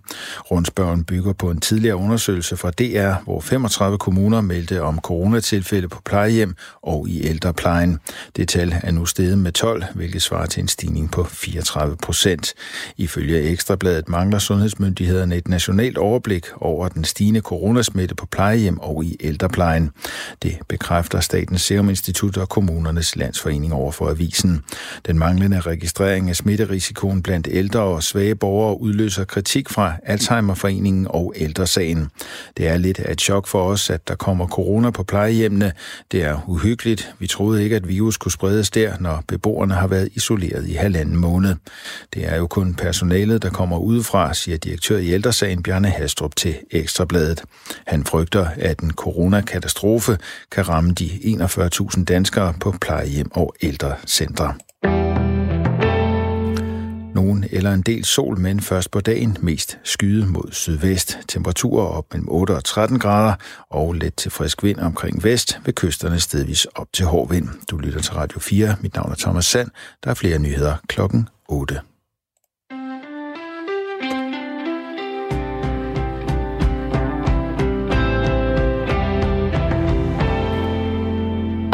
Rundspørgen bygger på en tidligere undersøgelse fra DR, hvor 35 kommuner meldte om coronatilfælde på plejehjem og i ældreplejen. Det tal er nu steget med 12, hvilket svarer til en stigning på 34 procent. I Ifølge Ekstrabladet mangler sundhedsmyndighederne et nationalt overblik over den stigende coronasmitte på plejehjem og i ældreplejen. Det bekræfter Statens Serum Institut og Kommunernes Landsforening over for avisen. Den manglende registrering af smitterisikoen blandt ældre og svage borgere udløser kritik fra Alzheimerforeningen og Ældresagen. Det er lidt af et chok for os, at der kommer corona på plejehjemmene. Det er uhyggeligt. Vi troede ikke, at virus kunne spredes der, når beboerne har været isoleret i halvanden måned. Det er jo kun personalet, der kommer udefra, siger direktør i ældresagen Bjarne Hastrup til Ekstrabladet. Han frygter, at en coronakatastrofe kan ramme de 41.000 danskere på plejehjem og ældrecentre. Nogen eller en del sol, men først på dagen mest skyde mod sydvest. Temperaturer op mellem 8 og 13 grader og let til frisk vind omkring vest ved kysterne stedvis op til hård vind. Du lytter til Radio 4. Mit navn er Thomas Sand. Der er flere nyheder klokken 8.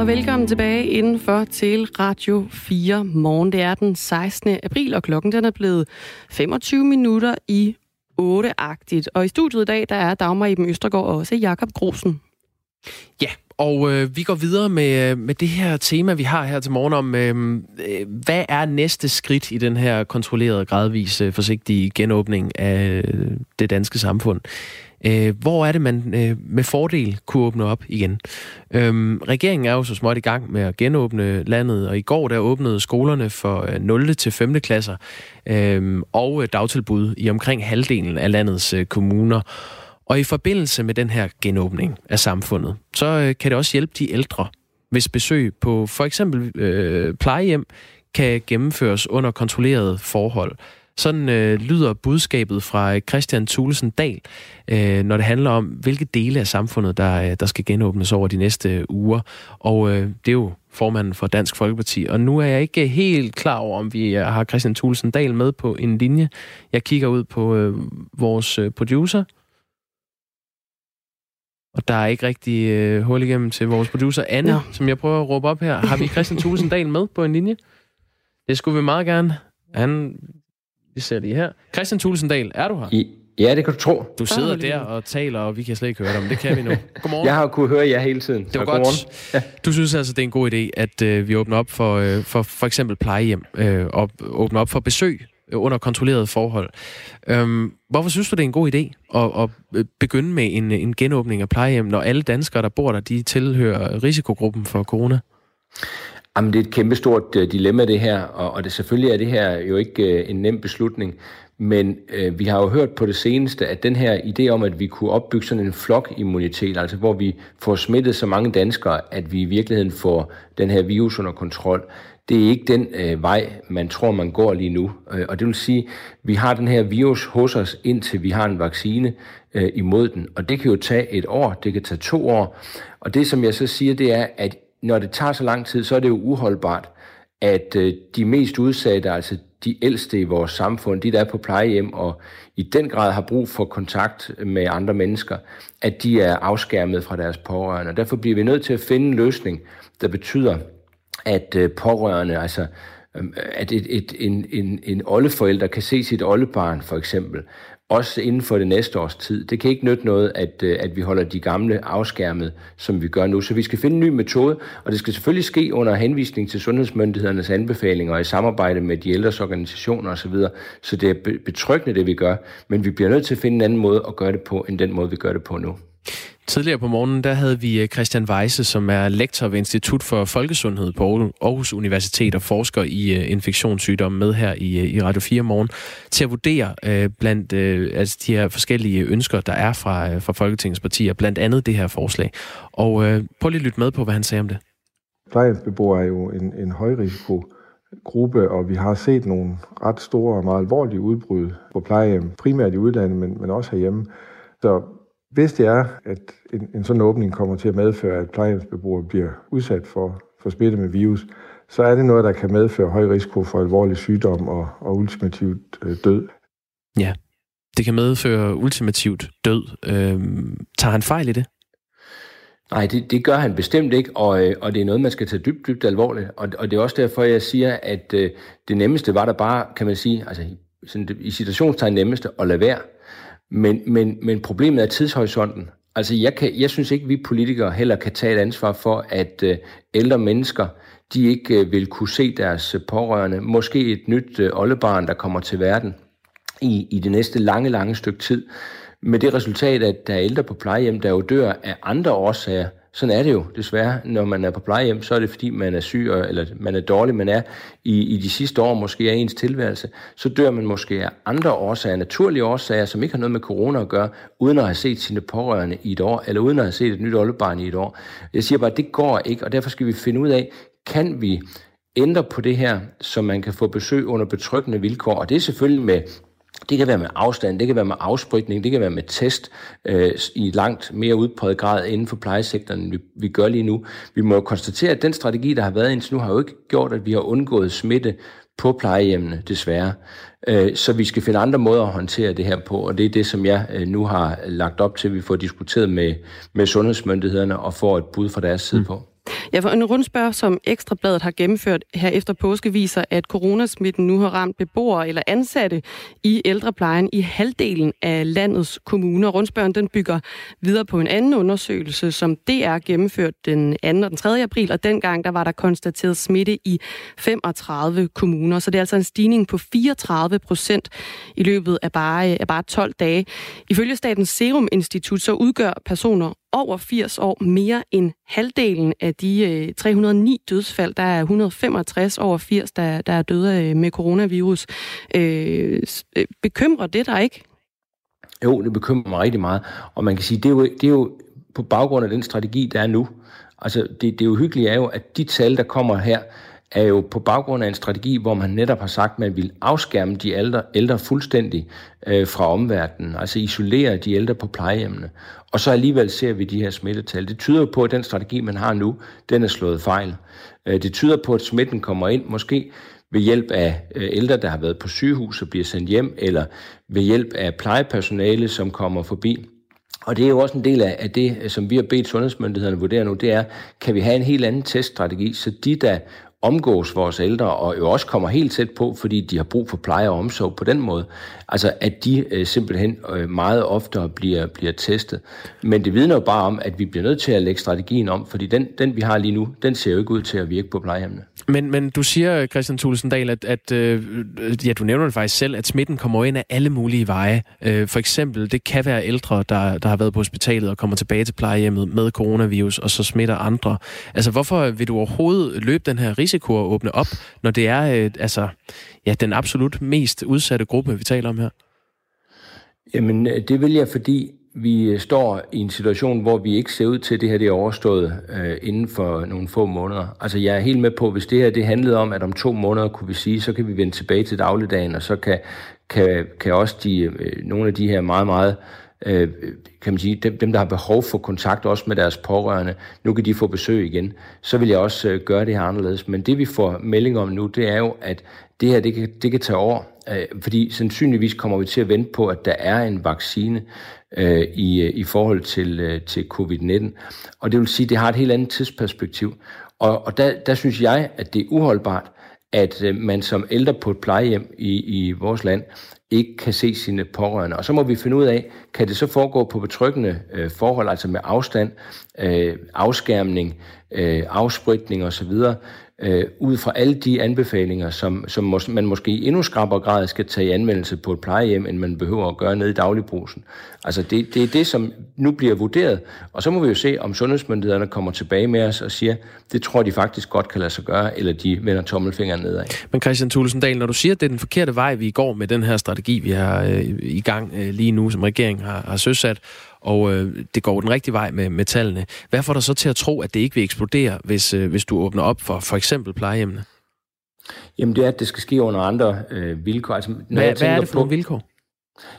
Og velkommen tilbage indenfor til Radio 4 morgen. Det er den 16. april, og klokken den er blevet 25 minutter i 8-agtigt. Og i studiet i dag, der er Dagmar Iben Østergaard og også Jakob Grosen. Ja, og øh, vi går videre med, øh, med det her tema, vi har her til morgen om, øh, øh, hvad er næste skridt i den her kontrollerede, gradvise, forsigtige genåbning af øh, det danske samfund? Øh, hvor er det, man øh, med fordel kunne åbne op igen? Øhm, regeringen er jo så småt i gang med at genåbne landet, og i går der åbnede skolerne for øh, 0. til 5. klasser øhm, øh, og dagtilbud i omkring halvdelen af landets øh, kommuner. Og i forbindelse med den her genåbning af samfundet, så øh, kan det også hjælpe de ældre, hvis besøg på for eksempel øh, plejehjem kan gennemføres under kontrollerede forhold. Sådan øh, lyder budskabet fra Christian Thulesen Dahl, øh, når det handler om, hvilke dele af samfundet, der, øh, der skal genåbnes over de næste uger. Og øh, det er jo formanden for Dansk Folkeparti. Og nu er jeg ikke helt klar over, om vi øh, har Christian Thulesen Dahl med på en linje. Jeg kigger ud på øh, vores øh, producer. Og der er ikke rigtig øh, hul igennem til vores producer Anne, ja. som jeg prøver at råbe op her. Har vi Christian Thulesen Dahl med på en linje? Det skulle vi meget gerne. Han vi ser lige her. Christian Tulsendal, er du her? I, ja, det kan du tro. Du sidder der og taler, og vi kan slet ikke høre dig, men det kan vi nu. Godmorgen. Jeg har kunnet høre jer hele tiden. Det var godt. Ja. Du synes altså, det er en god idé, at øh, vi åbner op for, øh, for for eksempel plejehjem, øh, og åbner op for besøg øh, under kontrollerede forhold. Øhm, hvorfor synes du, det er en god idé at, at øh, begynde med en, en genåbning af plejehjem, når alle danskere, der bor der, de tilhører risikogruppen for corona? Jamen, det er et kæmpestort øh, dilemma, det her, og, og det selvfølgelig er det her jo ikke øh, en nem beslutning, men øh, vi har jo hørt på det seneste, at den her idé om, at vi kunne opbygge sådan en flokimmunitet, altså hvor vi får smittet så mange danskere, at vi i virkeligheden får den her virus under kontrol, det er ikke den øh, vej, man tror, man går lige nu. Øh, og det vil sige, vi har den her virus hos os, indtil vi har en vaccine øh, imod den. Og det kan jo tage et år, det kan tage to år. Og det, som jeg så siger, det er, at når det tager så lang tid, så er det jo uholdbart, at øh, de mest udsatte, altså de ældste i vores samfund, de der er på plejehjem og i den grad har brug for kontakt med andre mennesker, at de er afskærmet fra deres pårørende. Og derfor bliver vi nødt til at finde en løsning, der betyder, at øh, pårørende, altså øh, at et, et, en, en, en oldeforælder kan se sit oldebarn for eksempel, også inden for det næste års tid. Det kan ikke nytte noget, at, øh, at vi holder de gamle afskærmet, som vi gør nu. Så vi skal finde en ny metode, og det skal selvfølgelig ske under henvisning til sundhedsmyndighedernes anbefalinger og i samarbejde med de ældres organisationer osv. Så det er betryggende, det vi gør, men vi bliver nødt til at finde en anden måde at gøre det på, end den måde, vi gør det på nu. Tidligere på morgenen, der havde vi øh, Christian Weisse, som er lektor ved Institut for Folkesundhed på Aarhus Universitet og forsker i øh, infektionssygdomme med her i, øh, i Radio 4 morgen, til at vurdere blandt altså de her forskellige ønsker, der er fra, fra Folketingets partier, blandt andet det her forslag. Og prøv lige at lytte med på, hvad han sagde om det. Plejehjemsbeboere er jo en, en højrisiko gruppe, og vi har set nogle ret store og meget alvorlige udbrud på plejehjem, primært i udlandet, men, men også herhjemme. Så hvis det er, at en, en sådan åbning kommer til at medføre, at plejehjemsbeboere bliver udsat for, for smitte med virus, så er det noget, der kan medføre høj risiko for alvorlig sygdom og, og ultimativt øh, død. Ja, det kan medføre ultimativt død. Øhm, tager han fejl i det? Nej, det, det gør han bestemt ikke, og, øh, og det er noget, man skal tage dybt, dybt alvorligt. Og, og det er også derfor, jeg siger, at øh, det nemmeste var der bare, kan man sige, altså sådan i situationstegn nemmeste at lade være. Men, men, men problemet er tidshorisonten. Altså, jeg, kan, jeg synes ikke, vi politikere heller kan tage et ansvar for, at øh, ældre mennesker, de ikke øh, vil kunne se deres øh, pårørende. Måske et nyt øh, oldebarn, der kommer til verden i, i det næste lange, lange stykke tid. Med det resultat, at der er ældre på plejehjem, der jo dør af andre årsager. Sådan er det jo desværre. Når man er på plejehjem, så er det fordi, man er syg, eller man er dårlig, man er i, i de sidste år måske af ens tilværelse. Så dør man måske af andre årsager, naturlige årsager, som ikke har noget med corona at gøre, uden at have set sine pårørende i et år, eller uden at have set et nyt oldebarn i et år. Jeg siger bare, at det går ikke, og derfor skal vi finde ud af, kan vi ændre på det her, så man kan få besøg under betryggende vilkår. Og det er selvfølgelig med det kan være med afstand, det kan være med afspritning, det kan være med test øh, i langt mere udpræget grad inden for plejesektoren, end vi, vi gør lige nu. Vi må jo konstatere, at den strategi, der har været indtil nu, har jo ikke gjort, at vi har undgået smitte på plejehjemmene, desværre. Øh, så vi skal finde andre måder at håndtere det her på, og det er det, som jeg øh, nu har lagt op til, at vi får diskuteret med, med sundhedsmyndighederne og får et bud fra deres side mm. på. Ja, for en rundspørg, som Ekstrabladet har gennemført her efter påske, viser, at coronasmitten nu har ramt beboere eller ansatte i ældreplejen i halvdelen af landets kommuner. Rundspørgen den bygger videre på en anden undersøgelse, som DR gennemført den 2. og den 3. april, og dengang der var der konstateret smitte i 35 kommuner. Så det er altså en stigning på 34 procent i løbet af bare, af bare 12 dage. Ifølge Statens Serum Institut så udgør personer over 80 år mere end halvdelen af de øh, 309 dødsfald. Der er 165 over 80, der, der er døde øh, med coronavirus. Øh, øh, bekymrer det dig ikke? Jo, det bekymrer mig rigtig meget. Og man kan sige, det er jo, det er jo på baggrund af den strategi, der er nu. Altså, det, det uhyggelige er jo, at de tal, der kommer her, er jo på baggrund af en strategi, hvor man netop har sagt, at man vil afskærme de ældre, ældre fuldstændig øh, fra omverdenen, altså isolere de ældre på plejehjemmene. Og så alligevel ser vi de her smittetal. Det tyder på, at den strategi, man har nu, den er slået fejl. Øh, det tyder på, at smitten kommer ind, måske ved hjælp af øh, ældre, der har været på sygehus og bliver sendt hjem, eller ved hjælp af plejepersonale, som kommer forbi. Og det er jo også en del af det, som vi har bedt sundhedsmyndighederne vurdere nu, det er, kan vi have en helt anden teststrategi, så de, der omgås vores ældre, og jo også kommer helt tæt på, fordi de har brug for pleje og omsorg på den måde. Altså, at de øh, simpelthen øh, meget oftere bliver, bliver testet. Men det vidner jo bare om, at vi bliver nødt til at lægge strategien om, fordi den, den vi har lige nu, den ser jo ikke ud til at virke på plejehjemmene. Men, men du siger, Christian Tulsendal, at, at øh, ja, du nævner det faktisk selv, at smitten kommer ind af alle mulige veje. Øh, for eksempel, det kan være ældre, der, der har været på hospitalet og kommer tilbage til plejehjemmet med coronavirus, og så smitter andre. Altså, hvorfor vil du overhovedet løbe den her risiko at åbne op, når det er øh, altså, ja, den absolut mest udsatte gruppe, vi taler om her? Jamen, øh, det vil jeg, fordi vi står i en situation, hvor vi ikke ser ud til, at det her det er overstået øh, inden for nogle få måneder. Altså jeg er helt med på, hvis det her det handlede om, at om to måneder kunne vi sige, så kan vi vende tilbage til dagligdagen, og så kan, kan, kan også de, øh, nogle af de her meget, meget øh, kan man sige, dem, dem, der har behov for kontakt også med deres pårørende, nu kan de få besøg igen, så vil jeg også øh, gøre det her anderledes. Men det vi får melding om nu, det er jo, at det her, det kan, det kan tage over, øh, fordi sandsynligvis kommer vi til at vente på, at der er en vaccine øh, i, øh, i forhold til, øh, til covid-19. Og det vil sige, at det har et helt andet tidsperspektiv. Og, og der, der synes jeg, at det er uholdbart, at øh, man som ældre på et plejehjem i, i vores land ikke kan se sine pårørende. Og så må vi finde ud af, kan det så foregå på betryggende øh, forhold, altså med afstand, øh, afskærmning, øh, afspritning osv., øh, ud fra alle de anbefalinger, som, som mås- man måske i endnu skrappere grad skal tage i anvendelse på et plejehjem, end man behøver at gøre nede i dagligbrusen. Altså det, det er det, som nu bliver vurderet, og så må vi jo se, om sundhedsmyndighederne kommer tilbage med os og siger, det tror de faktisk godt kan lade sig gøre, eller de vender tommelfingeren nedad. Men Christian Tulsendal, når du siger, at det er den forkerte vej, vi går med den her strategi, vi har øh, i gang øh, lige nu, som regeringen har, har søsat, og øh, det går den rigtige vej med, med tallene. Hvad får dig så til at tro, at det ikke vil eksplodere, hvis, øh, hvis du åbner op for for eksempel plejehjemmene? Jamen det er, at det skal ske under andre øh, vilkår. Altså, når hvad, jeg hvad er det for på, nogle vilkår?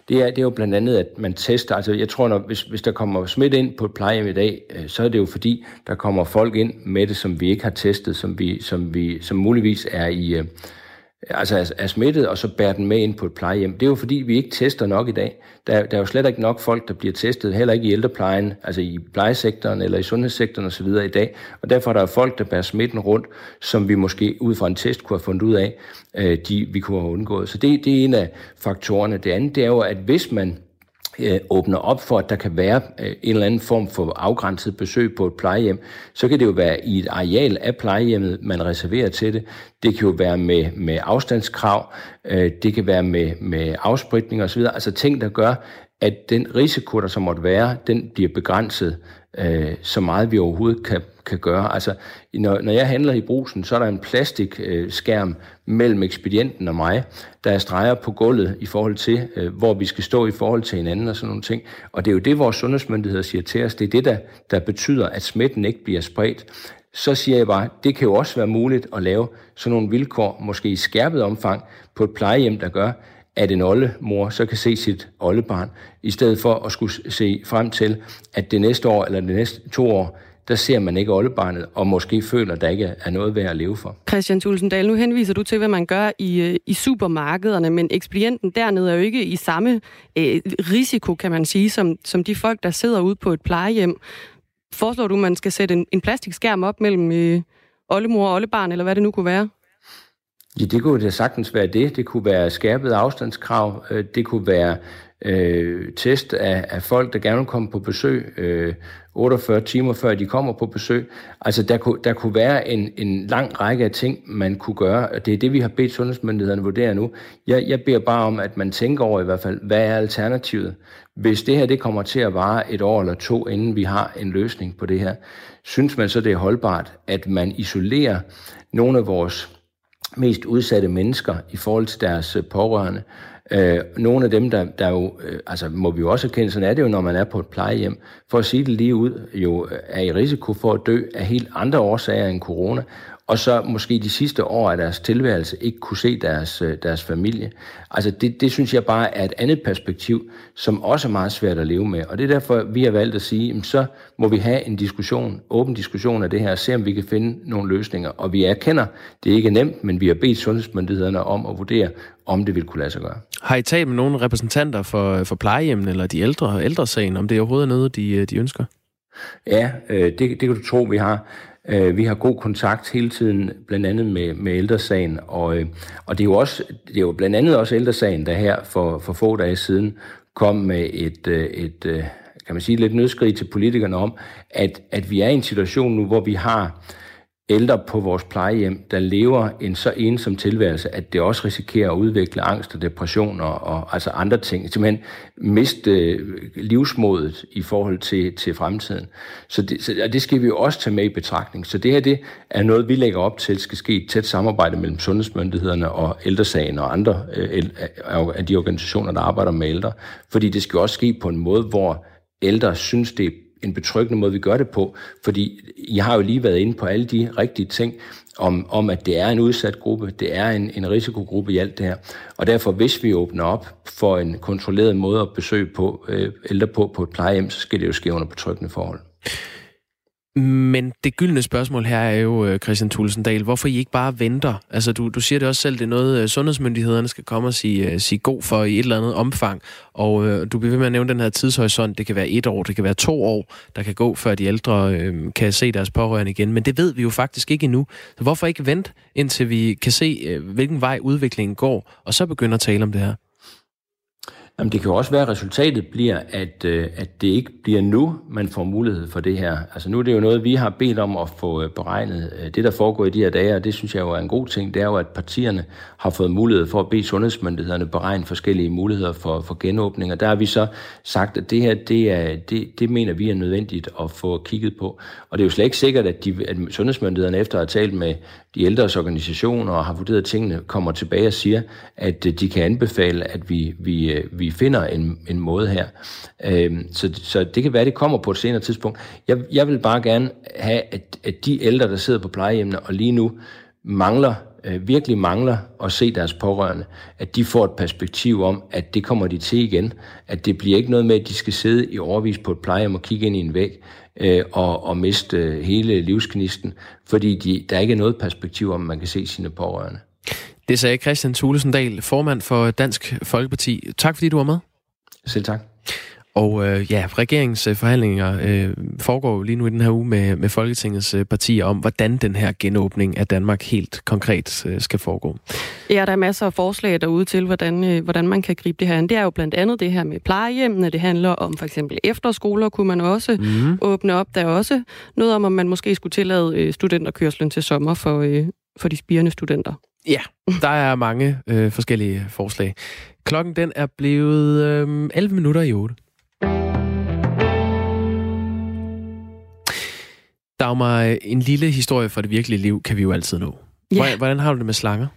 Det er, det er jo blandt andet, at man tester. Altså, jeg tror, når, hvis, hvis der kommer smidt ind på et plejehjem i dag, øh, så er det jo fordi, der kommer folk ind med det, som vi ikke har testet, som, vi, som, vi, som muligvis er i, øh, altså er, er smittet, og så bærer den med ind på et plejehjem. Det er jo fordi, vi ikke tester nok i dag. Der, der er jo slet ikke nok folk, der bliver testet, heller ikke i ældreplejen, altså i plejesektoren eller i sundhedssektoren osv. i dag. Og derfor er der folk, der bærer smitten rundt, som vi måske ud fra en test kunne have fundet ud af, øh, de, vi kunne have undgået. Så det, det er en af faktorerne. Det andet det er jo, at hvis man øh, åbner op for, at der kan være øh, en eller anden form for afgrænset besøg på et plejehjem, så kan det jo være i et areal af plejehjemmet, man reserverer til det. Det kan jo være med, med afstandskrav, øh, det kan være med, med afspritning osv., altså ting, der gør, at den risiko, der så måtte være, den bliver begrænset øh, så meget vi overhovedet kan, kan gøre. Altså, når, når jeg handler i brusen, så er der en plastikskærm øh, mellem ekspedienten og mig, der er streger på gulvet i forhold til, øh, hvor vi skal stå i forhold til hinanden og sådan nogle ting. Og det er jo det, vores sundhedsmyndigheder siger til os. Det er det, der, der betyder, at smitten ikke bliver spredt. Så siger jeg bare, det kan jo også være muligt at lave sådan nogle vilkår, måske i skærpet omfang, på et plejehjem, der gør, at en oldemor så kan se sit oldebarn, i stedet for at skulle se frem til, at det næste år eller det næste to år, der ser man ikke oldebarnet, og måske føler, at der ikke er noget værd at leve for. Christian Tulsendal, nu henviser du til, hvad man gør i, øh, i supermarkederne, men ekspedienten dernede er jo ikke i samme øh, risiko, kan man sige, som, som de folk, der sidder ude på et plejehjem. Foreslår du, man skal sætte en, en plastikskærm op mellem øh, oldemor og oldebarn, eller hvad det nu kunne være? Ja, det kunne da sagtens være det. Det kunne være skærpet afstandskrav. Øh, det kunne være øh, test af, af folk, der gerne vil komme på besøg, øh, 48 timer før de kommer på besøg. Altså, der kunne, der kunne være en, en lang række af ting, man kunne gøre, og det er det, vi har bedt sundhedsmyndighederne vurdere nu. Jeg, jeg beder bare om, at man tænker over i hvert fald, hvad er alternativet? Hvis det her det kommer til at vare et år eller to, inden vi har en løsning på det her, synes man så, det er holdbart, at man isolerer nogle af vores mest udsatte mennesker i forhold til deres pårørende. Øh, nogle af dem, der, der jo, øh, altså må vi jo også erkende, sådan er det jo, når man er på et plejehjem, for at sige det lige ud, jo øh, er i risiko for at dø af helt andre årsager end corona, og så måske de sidste år af deres tilværelse ikke kunne se deres, øh, deres familie. Altså det, det synes jeg bare er et andet perspektiv, som også er meget svært at leve med. Og det er derfor, vi har valgt at sige, jamen, så må vi have en diskussion, åben diskussion af det her, og se om vi kan finde nogle løsninger. Og vi erkender, det er ikke nemt, men vi har bedt sundhedsmyndighederne om at vurdere, om det vil kunne lade sig gøre. Har I talt med nogle repræsentanter for, for plejehjemmen eller de ældre ældresagen, om det er overhovedet noget, de, øh, de ønsker? Ja, øh, det, det kan du tro, vi har. Øh, vi har god kontakt hele tiden, blandt andet med, med ældresagen, og, øh, og det, er jo også, det er jo blandt andet også ældresagen, der her for, for få dage siden kom med et, et, et kan man sige, lidt nødskrig til politikerne om, at, at vi er i en situation nu, hvor vi har ældre på vores plejehjem, der lever en så ensom tilværelse, at det også risikerer at udvikle angst og depression og, og altså andre ting. Simpelthen miste øh, livsmodet i forhold til, til fremtiden. Så det, så det skal vi jo også tage med i betragtning. Så det her det er noget, vi lægger op til, skal ske et tæt samarbejde mellem sundhedsmyndighederne og ældresagen og andre øh, af de organisationer, der arbejder med ældre. Fordi det skal også ske på en måde, hvor ældre synes, det er en betryggende måde, vi gør det på, fordi jeg har jo lige været inde på alle de rigtige ting, om, om at det er en udsat gruppe, det er en, en risikogruppe i alt det her. Og derfor, hvis vi åbner op for en kontrolleret måde at besøge på, øh, ældre på på et plejehjem, så skal det jo ske under betryggende forhold. Men det gyldne spørgsmål her er jo, øh, Christian Tulsendal, hvorfor I ikke bare venter? Altså, du, du siger det også selv, det er noget, øh, sundhedsmyndighederne skal komme og sige, øh, sige god for i et eller andet omfang. Og øh, du bliver ved med at nævne den her tidshorisont. Det kan være et år, det kan være to år, der kan gå, før de ældre øh, kan se deres pårørende igen. Men det ved vi jo faktisk ikke endnu. Så hvorfor ikke vente, indtil vi kan se, øh, hvilken vej udviklingen går, og så begynde at tale om det her? Jamen, det kan jo også være, at resultatet bliver, at, øh, at det ikke bliver nu, man får mulighed for det her. Altså nu er det jo noget, vi har bedt om at få øh, beregnet. Øh, det, der foregår i de her dage, og det synes jeg jo er en god ting, det er jo, at partierne har fået mulighed for at bede sundhedsmyndighederne beregne forskellige muligheder for, for genåbning. Og der har vi så sagt, at det her, det, er, det, det mener vi er nødvendigt at få kigget på. Og det er jo slet ikke sikkert, at, de, at sundhedsmyndighederne efter at have talt med de ældres organisationer og har vurderet tingene, kommer tilbage og siger, at de kan anbefale, at vi, vi, vi vi finder en, en måde her. Øh, så, så det kan være, det kommer på et senere tidspunkt. Jeg, jeg vil bare gerne have, at, at de ældre, der sidder på plejehjemmene og lige nu mangler øh, virkelig mangler at se deres pårørende, at de får et perspektiv om, at det kommer de til igen. At det bliver ikke noget med, at de skal sidde i overvis på et plejehjem og kigge ind i en væg øh, og, og miste øh, hele livsknisten, fordi de, der ikke er noget perspektiv om, man kan se sine pårørende. Det sagde Christian Thulesendal, formand for Dansk Folkeparti. Tak fordi du var med. Selv tak. Og øh, ja, regeringens øh, øh, foregår lige nu i den her uge med, med Folketingets øh, partier om, hvordan den her genåbning af Danmark helt konkret øh, skal foregå. Ja, der er masser af forslag derude til, hvordan, øh, hvordan man kan gribe det her an. Det er jo blandt andet det her med plejehjemmene. Det handler om for eksempel efterskoler, kunne man også mm. åbne op. Der er også noget om, om man måske skulle tillade øh, studenterkørslen til sommer for, øh, for de spirende studenter. Ja, der er mange øh, forskellige forslag. Klokken den er blevet øh, 11 minutter i 8. Dagmar, en lille historie fra det virkelige liv kan vi jo altid nå. Ja. Hvordan, har du det med slanger?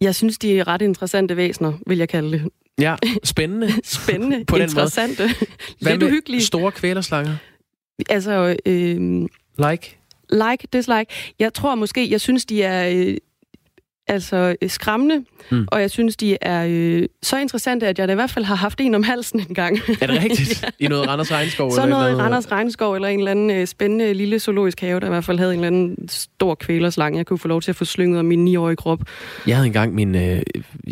Jeg synes, de er ret interessante væsener, vil jeg kalde det. Ja, spændende. Spændende, På den interessante, Hvad lidt uhyggelige. store kvælerslanger? Altså, øh, Like? like, dislike. Jeg tror måske, jeg synes, de er øh, altså øh, skræmmende, Mm. og jeg synes, de er øh, så interessante, at jeg da i hvert fald har haft en om halsen en gang. Er det rigtigt? I noget Randers Regnskov? Så eller et noget andet? Randers Regnskov, eller en eller anden øh, spændende lille zoologisk have, der i hvert fald havde en eller anden stor kvælerslange, jeg kunne få lov til at få slynget om min 9-årige krop. Jeg havde engang min, øh,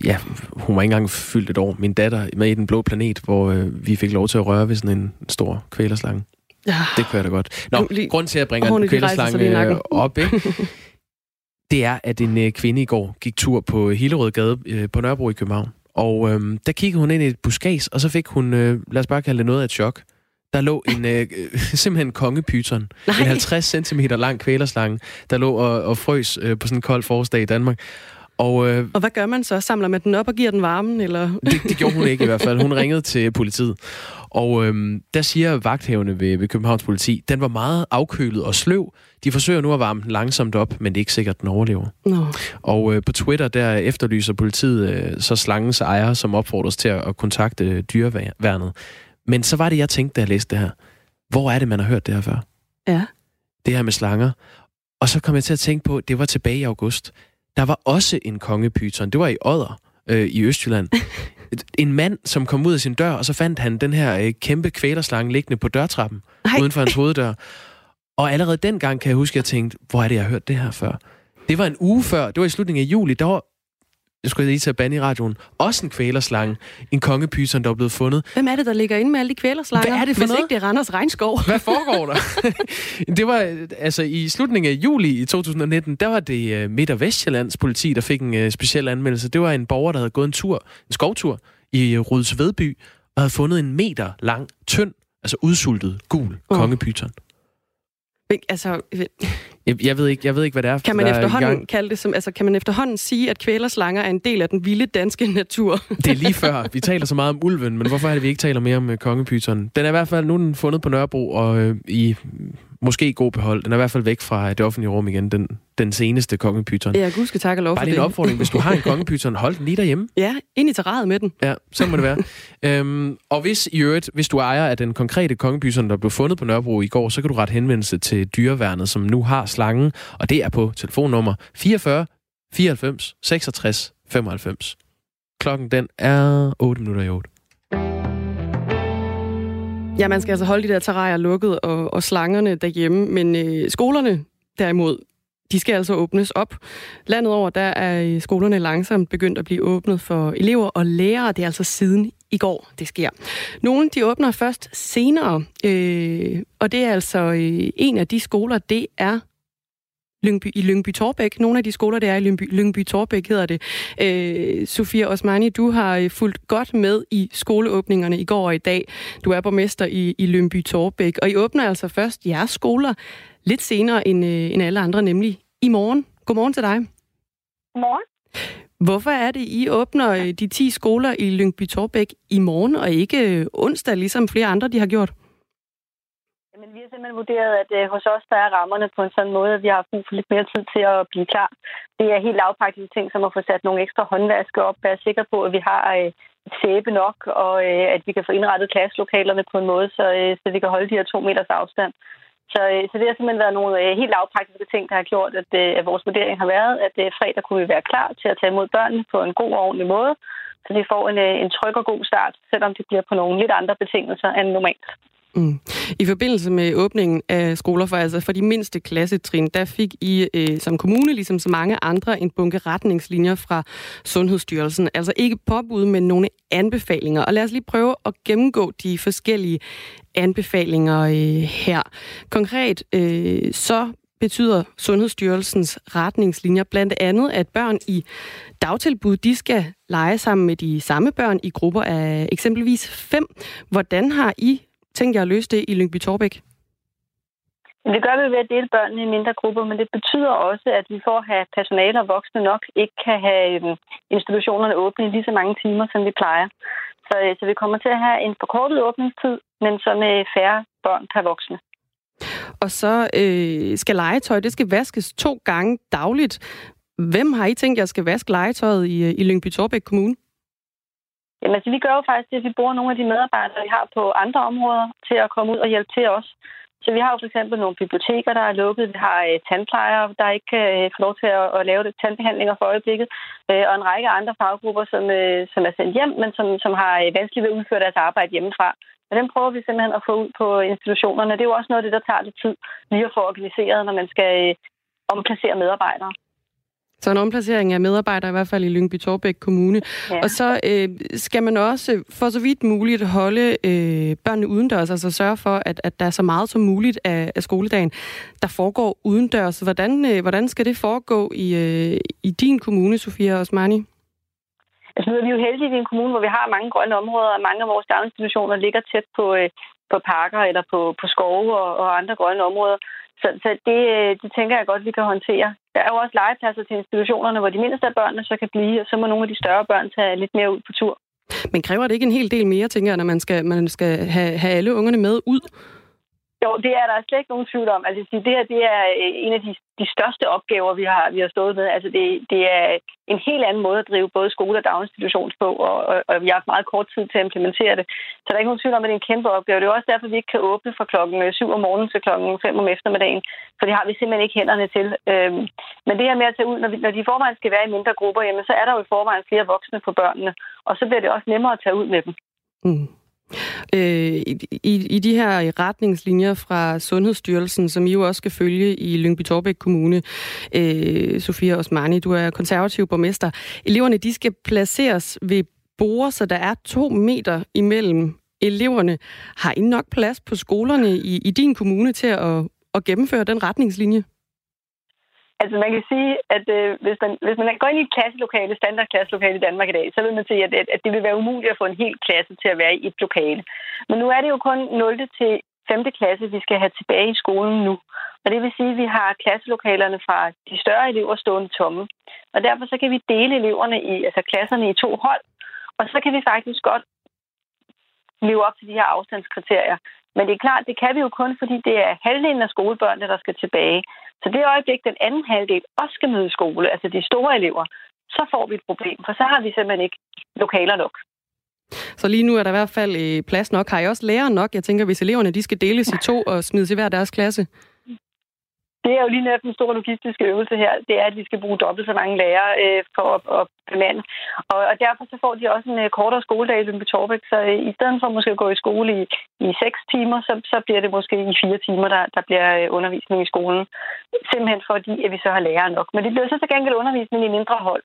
ja, hun var ikke engang fyldt et år, min datter med i Den Blå Planet, hvor øh, vi fik lov til at røre ved sådan en stor kvælerslange. Ja. Det jeg da godt. Nå, grund til at jeg bringer en kvælerslange øh, op, ikke? det er, at en øh, kvinde i går gik tur på Hillerødgade øh, på Nørrebro i København. Og øh, der kiggede hun ind i et buskads, og så fik hun, øh, lad os bare kalde det noget af et chok. Der lå en, øh, simpelthen en kongepyton. Nej. En 50 cm lang kvælerslange, der lå og, og frøs øh, på sådan en kold forårsdag i Danmark. Og øh, Og hvad gør man så? Samler man den op og giver den varmen? Eller? det, det gjorde hun ikke i hvert fald. Hun ringede til politiet. Og øhm, der siger vagthævende ved, ved Københavns politi, den var meget afkølet og sløv. De forsøger nu at varme den langsomt op, men det er ikke sikkert, at den overlever. Nå. Og øh, på Twitter, der efterlyser politiet øh, så slangens ejer, som opfordres til at, at kontakte øh, dyreværnet. Men så var det, jeg tænkte, da jeg læste det her. Hvor er det, man har hørt det her før? Ja. Det her med slanger. Og så kom jeg til at tænke på, at det var tilbage i august. Der var også en kongepyton. Det var i Odder øh, i Østjylland. En mand, som kom ud af sin dør, og så fandt han den her øh, kæmpe kvælerslange liggende på dørtrappen, Ej. uden for hans hoveddør. Og allerede dengang kan jeg huske, at jeg tænkte, hvor er det, jeg har hørt det her før? Det var en uge før, det var i slutningen af juli, der var, jeg skulle lige til at bande i radioen, også en kvælerslange, en kongepyton, der var blevet fundet. Hvem er det, der ligger inde med alle de kvælerslanger? Hvad er det for Hvis noget? ikke det er Randers Regnskov. Hvad foregår der? det var, øh, altså i slutningen af juli i 2019, der var det uh, Midt- og Vestjyllands politi, der fik en uh, speciel anmeldelse. Det var en borger, der havde gået en tur, en skovtur i uh, Rudsvedby, og havde fundet en meter lang, tynd, altså udsultet, gul Åh. kongepyton. Altså, Jeg, jeg, ved ikke, jeg ved ikke, hvad det er. kan man, er efterhånden gang. kalde det som, altså, kan man efterhånden sige, at kvælerslanger er en del af den vilde danske natur? Det er lige før. Vi taler så meget om ulven, men hvorfor er det, vi ikke taler mere om øh, kongepytonen? Den er i hvert fald nu den fundet på Nørrebro, og øh, i måske god behold. Den er i hvert fald væk fra det offentlige rum igen, den, den seneste kongepyton. Ja, gud skal takke lov Bare for lige en det. opfordring. Hvis du har en kongepyton, hold den lige derhjemme. Ja, ind i terræet med den. Ja, så må det være. øhm, og hvis i øvrigt, hvis du er ejer af den konkrete kongepyton, der blev fundet på Nørrebro i går, så kan du ret henvendelse til dyreværnet, som nu har slangen, og det er på telefonnummer 44 94 66 95. Klokken den er 8 minutter i 8. Ja, man skal altså holde de der terrarier lukket og, og slangerne derhjemme, men øh, skolerne derimod, de skal altså åbnes op. Landet over, der er øh, skolerne langsomt begyndt at blive åbnet for elever og lærere. Det er altså siden i går, det sker. Nogle, de åbner først senere, øh, og det er altså øh, en af de skoler, det er Lyngby, i Lyngby Torbæk. Nogle af de skoler, der er i Lyngby, Lyngby Torbæk, hedder det. Øh, Sofia Osmani, du har øh, fulgt godt med i skoleåbningerne i går og i dag. Du er borgmester i, i Lyngby Torbæk, og I åbner altså først jeres skoler lidt senere end, øh, end alle andre, nemlig i morgen. Godmorgen til dig. Godmorgen. Hvorfor er det, I åbner øh, de 10 skoler i Lyngby Torbæk i morgen, og ikke øh, onsdag, ligesom flere andre de har gjort? Men vi har simpelthen vurderet, at øh, hos os der er rammerne på en sådan måde, at vi har brug for lidt mere tid til at blive klar. Det er helt lavpraktiske ting, som at få sat nogle ekstra håndvaske op, være sikker på, at vi har øh, sæbe nok, og øh, at vi kan få indrettet klasselokalerne på en måde, så, øh, så vi kan holde de her to meters afstand. Så, øh, så det har simpelthen været nogle øh, helt lavpraktiske ting, der har gjort, at, øh, at vores vurdering har været, at øh, fredag kunne vi være klar til at tage imod børnene på en god og ordentlig måde, så de får en, øh, en tryg og god start, selvom det bliver på nogle lidt andre betingelser end normalt. Mm. I forbindelse med åbningen af skoler for, altså for de mindste klassetrin, der fik I øh, som kommune, ligesom så mange andre, en bunke retningslinjer fra Sundhedsstyrelsen. Altså ikke påbud, men nogle anbefalinger. Og lad os lige prøve at gennemgå de forskellige anbefalinger øh, her. Konkret øh, så betyder Sundhedsstyrelsens retningslinjer blandt andet, at børn i dagtilbud, de skal lege sammen med de samme børn i grupper af eksempelvis fem. Hvordan har I tænkt jer at løse det i Lyngby Torbæk? Det gør vi ved at dele børnene i mindre grupper, men det betyder også, at vi får at have personale og voksne nok ikke kan have øhm, institutionerne åbne i lige så mange timer, som vi plejer. Så, øh, så vi kommer til at have en forkortet åbningstid, men så med færre børn per voksne. Og så øh, skal legetøj, det skal vaskes to gange dagligt. Hvem har I tænkt jer skal vaske legetøjet i, øh, i Lyngby Torbæk Kommune? Jamen, altså, vi gør jo faktisk det, at vi bruger nogle af de medarbejdere, vi har på andre områder, til at komme ud og hjælpe til os. Så vi har jo for eksempel nogle biblioteker, der er lukket. Vi har øh, tandplejere, der ikke kan øh, få lov til at, at lave det tandbehandlinger for øjeblikket. Øh, og en række andre faggrupper, som, øh, som er sendt hjem, men som, som har øh, vanskeligt ved at udføre deres arbejde hjemmefra. Og den prøver vi simpelthen at få ud på institutionerne. Det er jo også noget af det, der tager lidt tid lige at få organiseret, når man skal øh, omplacere medarbejdere. Så en omplacering af medarbejdere i hvert fald i Lyngby Torbæk Kommune. Ja. Og så øh, skal man også for så vidt muligt holde øh, børnene udendørs, altså sørge for, at, at der er så meget som muligt af, af skoledagen, der foregår udendørs. Hvordan, øh, hvordan skal det foregå i, øh, i din kommune, Sofia Osmani? Altså nu er vi jo heldige i en kommune, hvor vi har mange grønne områder, og mange af vores daginstitutioner ligger tæt på, øh, på parker eller på, på skove og, og andre grønne områder. Så, så det, øh, det tænker jeg godt, vi kan håndtere. Der er jo også legepladser til institutionerne, hvor de mindste af børnene så kan blive, og så må nogle af de større børn tage lidt mere ud på tur. Men kræver det ikke en hel del mere, tænker jeg, når man skal, man skal have, have alle ungerne med ud? Jo, det er der slet ikke nogen tvivl om. Altså, det her det er øh, en af de, de største opgaver, vi har, vi har stået med. Altså, det, det er en helt anden måde at drive både skole og daginstitutions på, og, og, og vi har haft meget kort tid til at implementere det. Så der er ikke nogen tvivl om, at det er en kæmpe opgave. Det er også derfor, vi ikke kan åbne fra klokken øh, 7 om morgenen til klokken 5 om eftermiddagen, for det har vi simpelthen ikke hænderne til. Øhm, men det her med at tage ud, når, vi, når de i forvejen skal være i mindre grupper, jamen, så er der jo i forvejen flere voksne på børnene, og så bliver det også nemmere at tage ud med dem. Mm. Øh, i, I de her retningslinjer fra Sundhedsstyrelsen, som I jo også skal følge i Lyngby Torbæk Kommune, øh, Sofia Osmani, du er konservativ borgmester. Eleverne de skal placeres ved borde, så der er to meter imellem eleverne. Har I nok plads på skolerne i, i din kommune til at, at gennemføre den retningslinje? Altså man kan sige, at øh, hvis, man, hvis man går ind i et klasselokale, standardklasselokale i Danmark i dag, så vil man sige, at, at det vil være umuligt at få en hel klasse til at være i et lokale. Men nu er det jo kun 0. til 5. klasse, vi skal have tilbage i skolen nu. Og det vil sige, at vi har klasselokalerne fra de større elever stående tomme. Og derfor så kan vi dele eleverne i, altså klasserne i to hold. Og så kan vi faktisk godt leve op til de her afstandskriterier. Men det er klart, det kan vi jo kun, fordi det er halvdelen af skolebørnene, der skal tilbage. Så det øjeblik, den anden halvdel også skal møde skole, altså de store elever, så får vi et problem, for så har vi simpelthen ikke lokaler nok. Så lige nu er der i hvert fald øh, plads nok. Har I også lærer nok? Jeg tænker, hvis eleverne de skal deles i to og smides i hver deres klasse. Det er jo lige netop den store logistiske øvelse her. Det er, at vi skal bruge dobbelt så mange lærere øh, for at, at bemande. Og, og derfor så får de også en øh, kortere skoledag i Lyngby Torbæk. Så øh, i stedet for måske at gå i skole i, i seks timer, så, så bliver det måske i fire timer, der, der bliver øh, undervisning i skolen. Simpelthen fordi, at vi så har lærere nok. Men det bliver så til gengæld undervisning i mindre hold.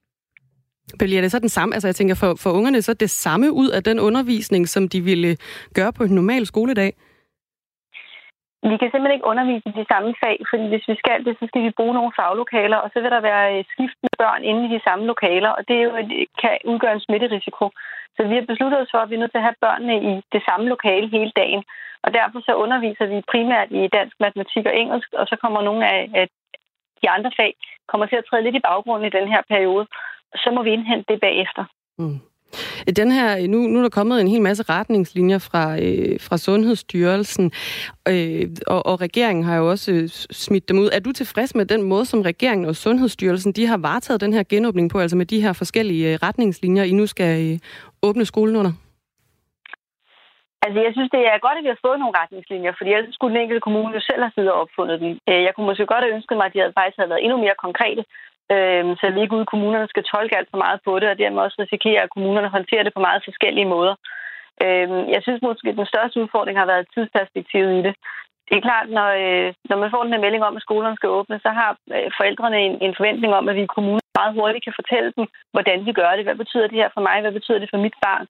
Bliver det så den samme? Altså jeg tænker, for, for ungerne så det samme ud af den undervisning, som de ville gøre på en normal skoledag? Vi kan simpelthen ikke undervise i de samme fag, fordi hvis vi skal det, så skal vi bruge nogle faglokaler, og så vil der være øh, skiftende børn inde i de samme lokaler, og det, er jo, det kan udgøre en smitterisiko. Så vi har besluttet os for, at vi er nødt til at have børnene i det samme lokale hele dagen. Og derfor så underviser vi primært i dansk, matematik og engelsk, og så kommer nogle af de andre fag kommer til at træde lidt i baggrunden i den her periode. Så må vi indhente det bagefter. Mm. Den her, nu, nu er der kommet en hel masse retningslinjer fra, øh, fra Sundhedsstyrelsen, øh, og, og regeringen har jo også øh, smidt dem ud. Er du tilfreds med den måde, som regeringen og Sundhedsstyrelsen de har varetaget den her genåbning på, altså med de her forskellige øh, retningslinjer, I nu skal øh, åbne skolen under? Altså, jeg synes, det er godt, at vi har fået nogle retningslinjer, fordi ellers skulle den enkelte kommune jo selv have siddet og opfundet dem. Øh, jeg kunne måske godt have ønsket mig, at de havde faktisk havde været endnu mere konkrete, øh, så vi ikke ude i kommunerne skal tolke alt for meget på det, og dermed også risikere, at kommunerne håndterer det på meget forskellige måder. Øh, jeg synes måske, at den største udfordring har været tidsperspektivet i det. Det er klart, når, øh, når man får den her melding om, at skolerne skal åbne, så har øh, forældrene en, en forventning om, at vi i kommunen meget hurtigt kan fortælle dem, hvordan vi gør det. Hvad betyder det her for mig? Hvad betyder det for mit barn?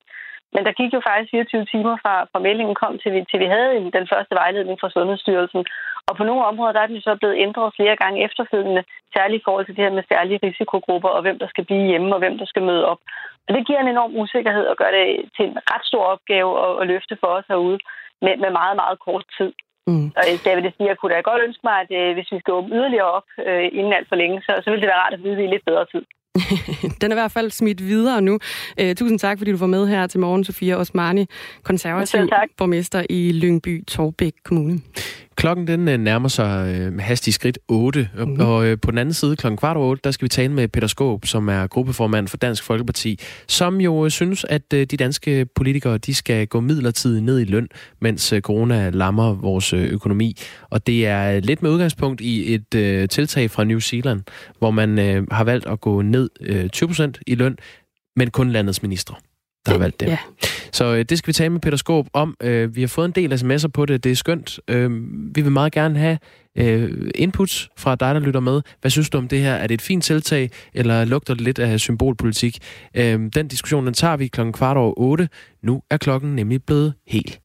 Men der gik jo faktisk 24 timer fra, fra meldingen kom, til vi, til vi havde den første vejledning fra Sundhedsstyrelsen. Og på nogle områder der er den så blevet ændret flere gange efterfølgende, særligt i forhold til det her med særlige risikogrupper, og hvem der skal blive hjemme, og hvem der skal møde op. Og det giver en enorm usikkerhed og gør det til en ret stor opgave at, at løfte for os herude med, med meget, meget kort tid. Mm. Og jeg vil sige, jeg kunne da godt ønske mig, at øh, hvis vi skal åbne yderligere op øh, inden alt for længe, så, så ville det være rart at vide, at vi lidt bedre tid. Den er i hvert fald smidt videre nu. Uh, tusind tak, fordi du var med her til morgen, Sofia Osmani, konservativ borgmester i Lyngby, Torbæk Kommune. Klokken den øh, nærmer sig øh, hastig skridt 8, mm-hmm. og øh, på den anden side klokken kvart over 8, der skal vi tale med Peter Skåb, som er gruppeformand for Dansk Folkeparti, som jo synes, at de danske politikere, de skal gå midlertidigt ned i løn, mens corona lammer vores økonomi. Og det er lidt med udgangspunkt i et øh, tiltag fra New Zealand, hvor man øh, har valgt at gå ned øh, 20% i løn, men kun landets ministre der har valgt det. Ja. Så øh, det skal vi tale med Peter Skåb om. Øh, vi har fået en del sms'er på det. Det er skønt. Øh, vi vil meget gerne have øh, inputs fra dig, der lytter med. Hvad synes du om det her? Er det et fint tiltag, eller lugter det lidt af symbolpolitik? Øh, den diskussion, den tager vi klokken kvart over otte. Nu er klokken nemlig blevet helt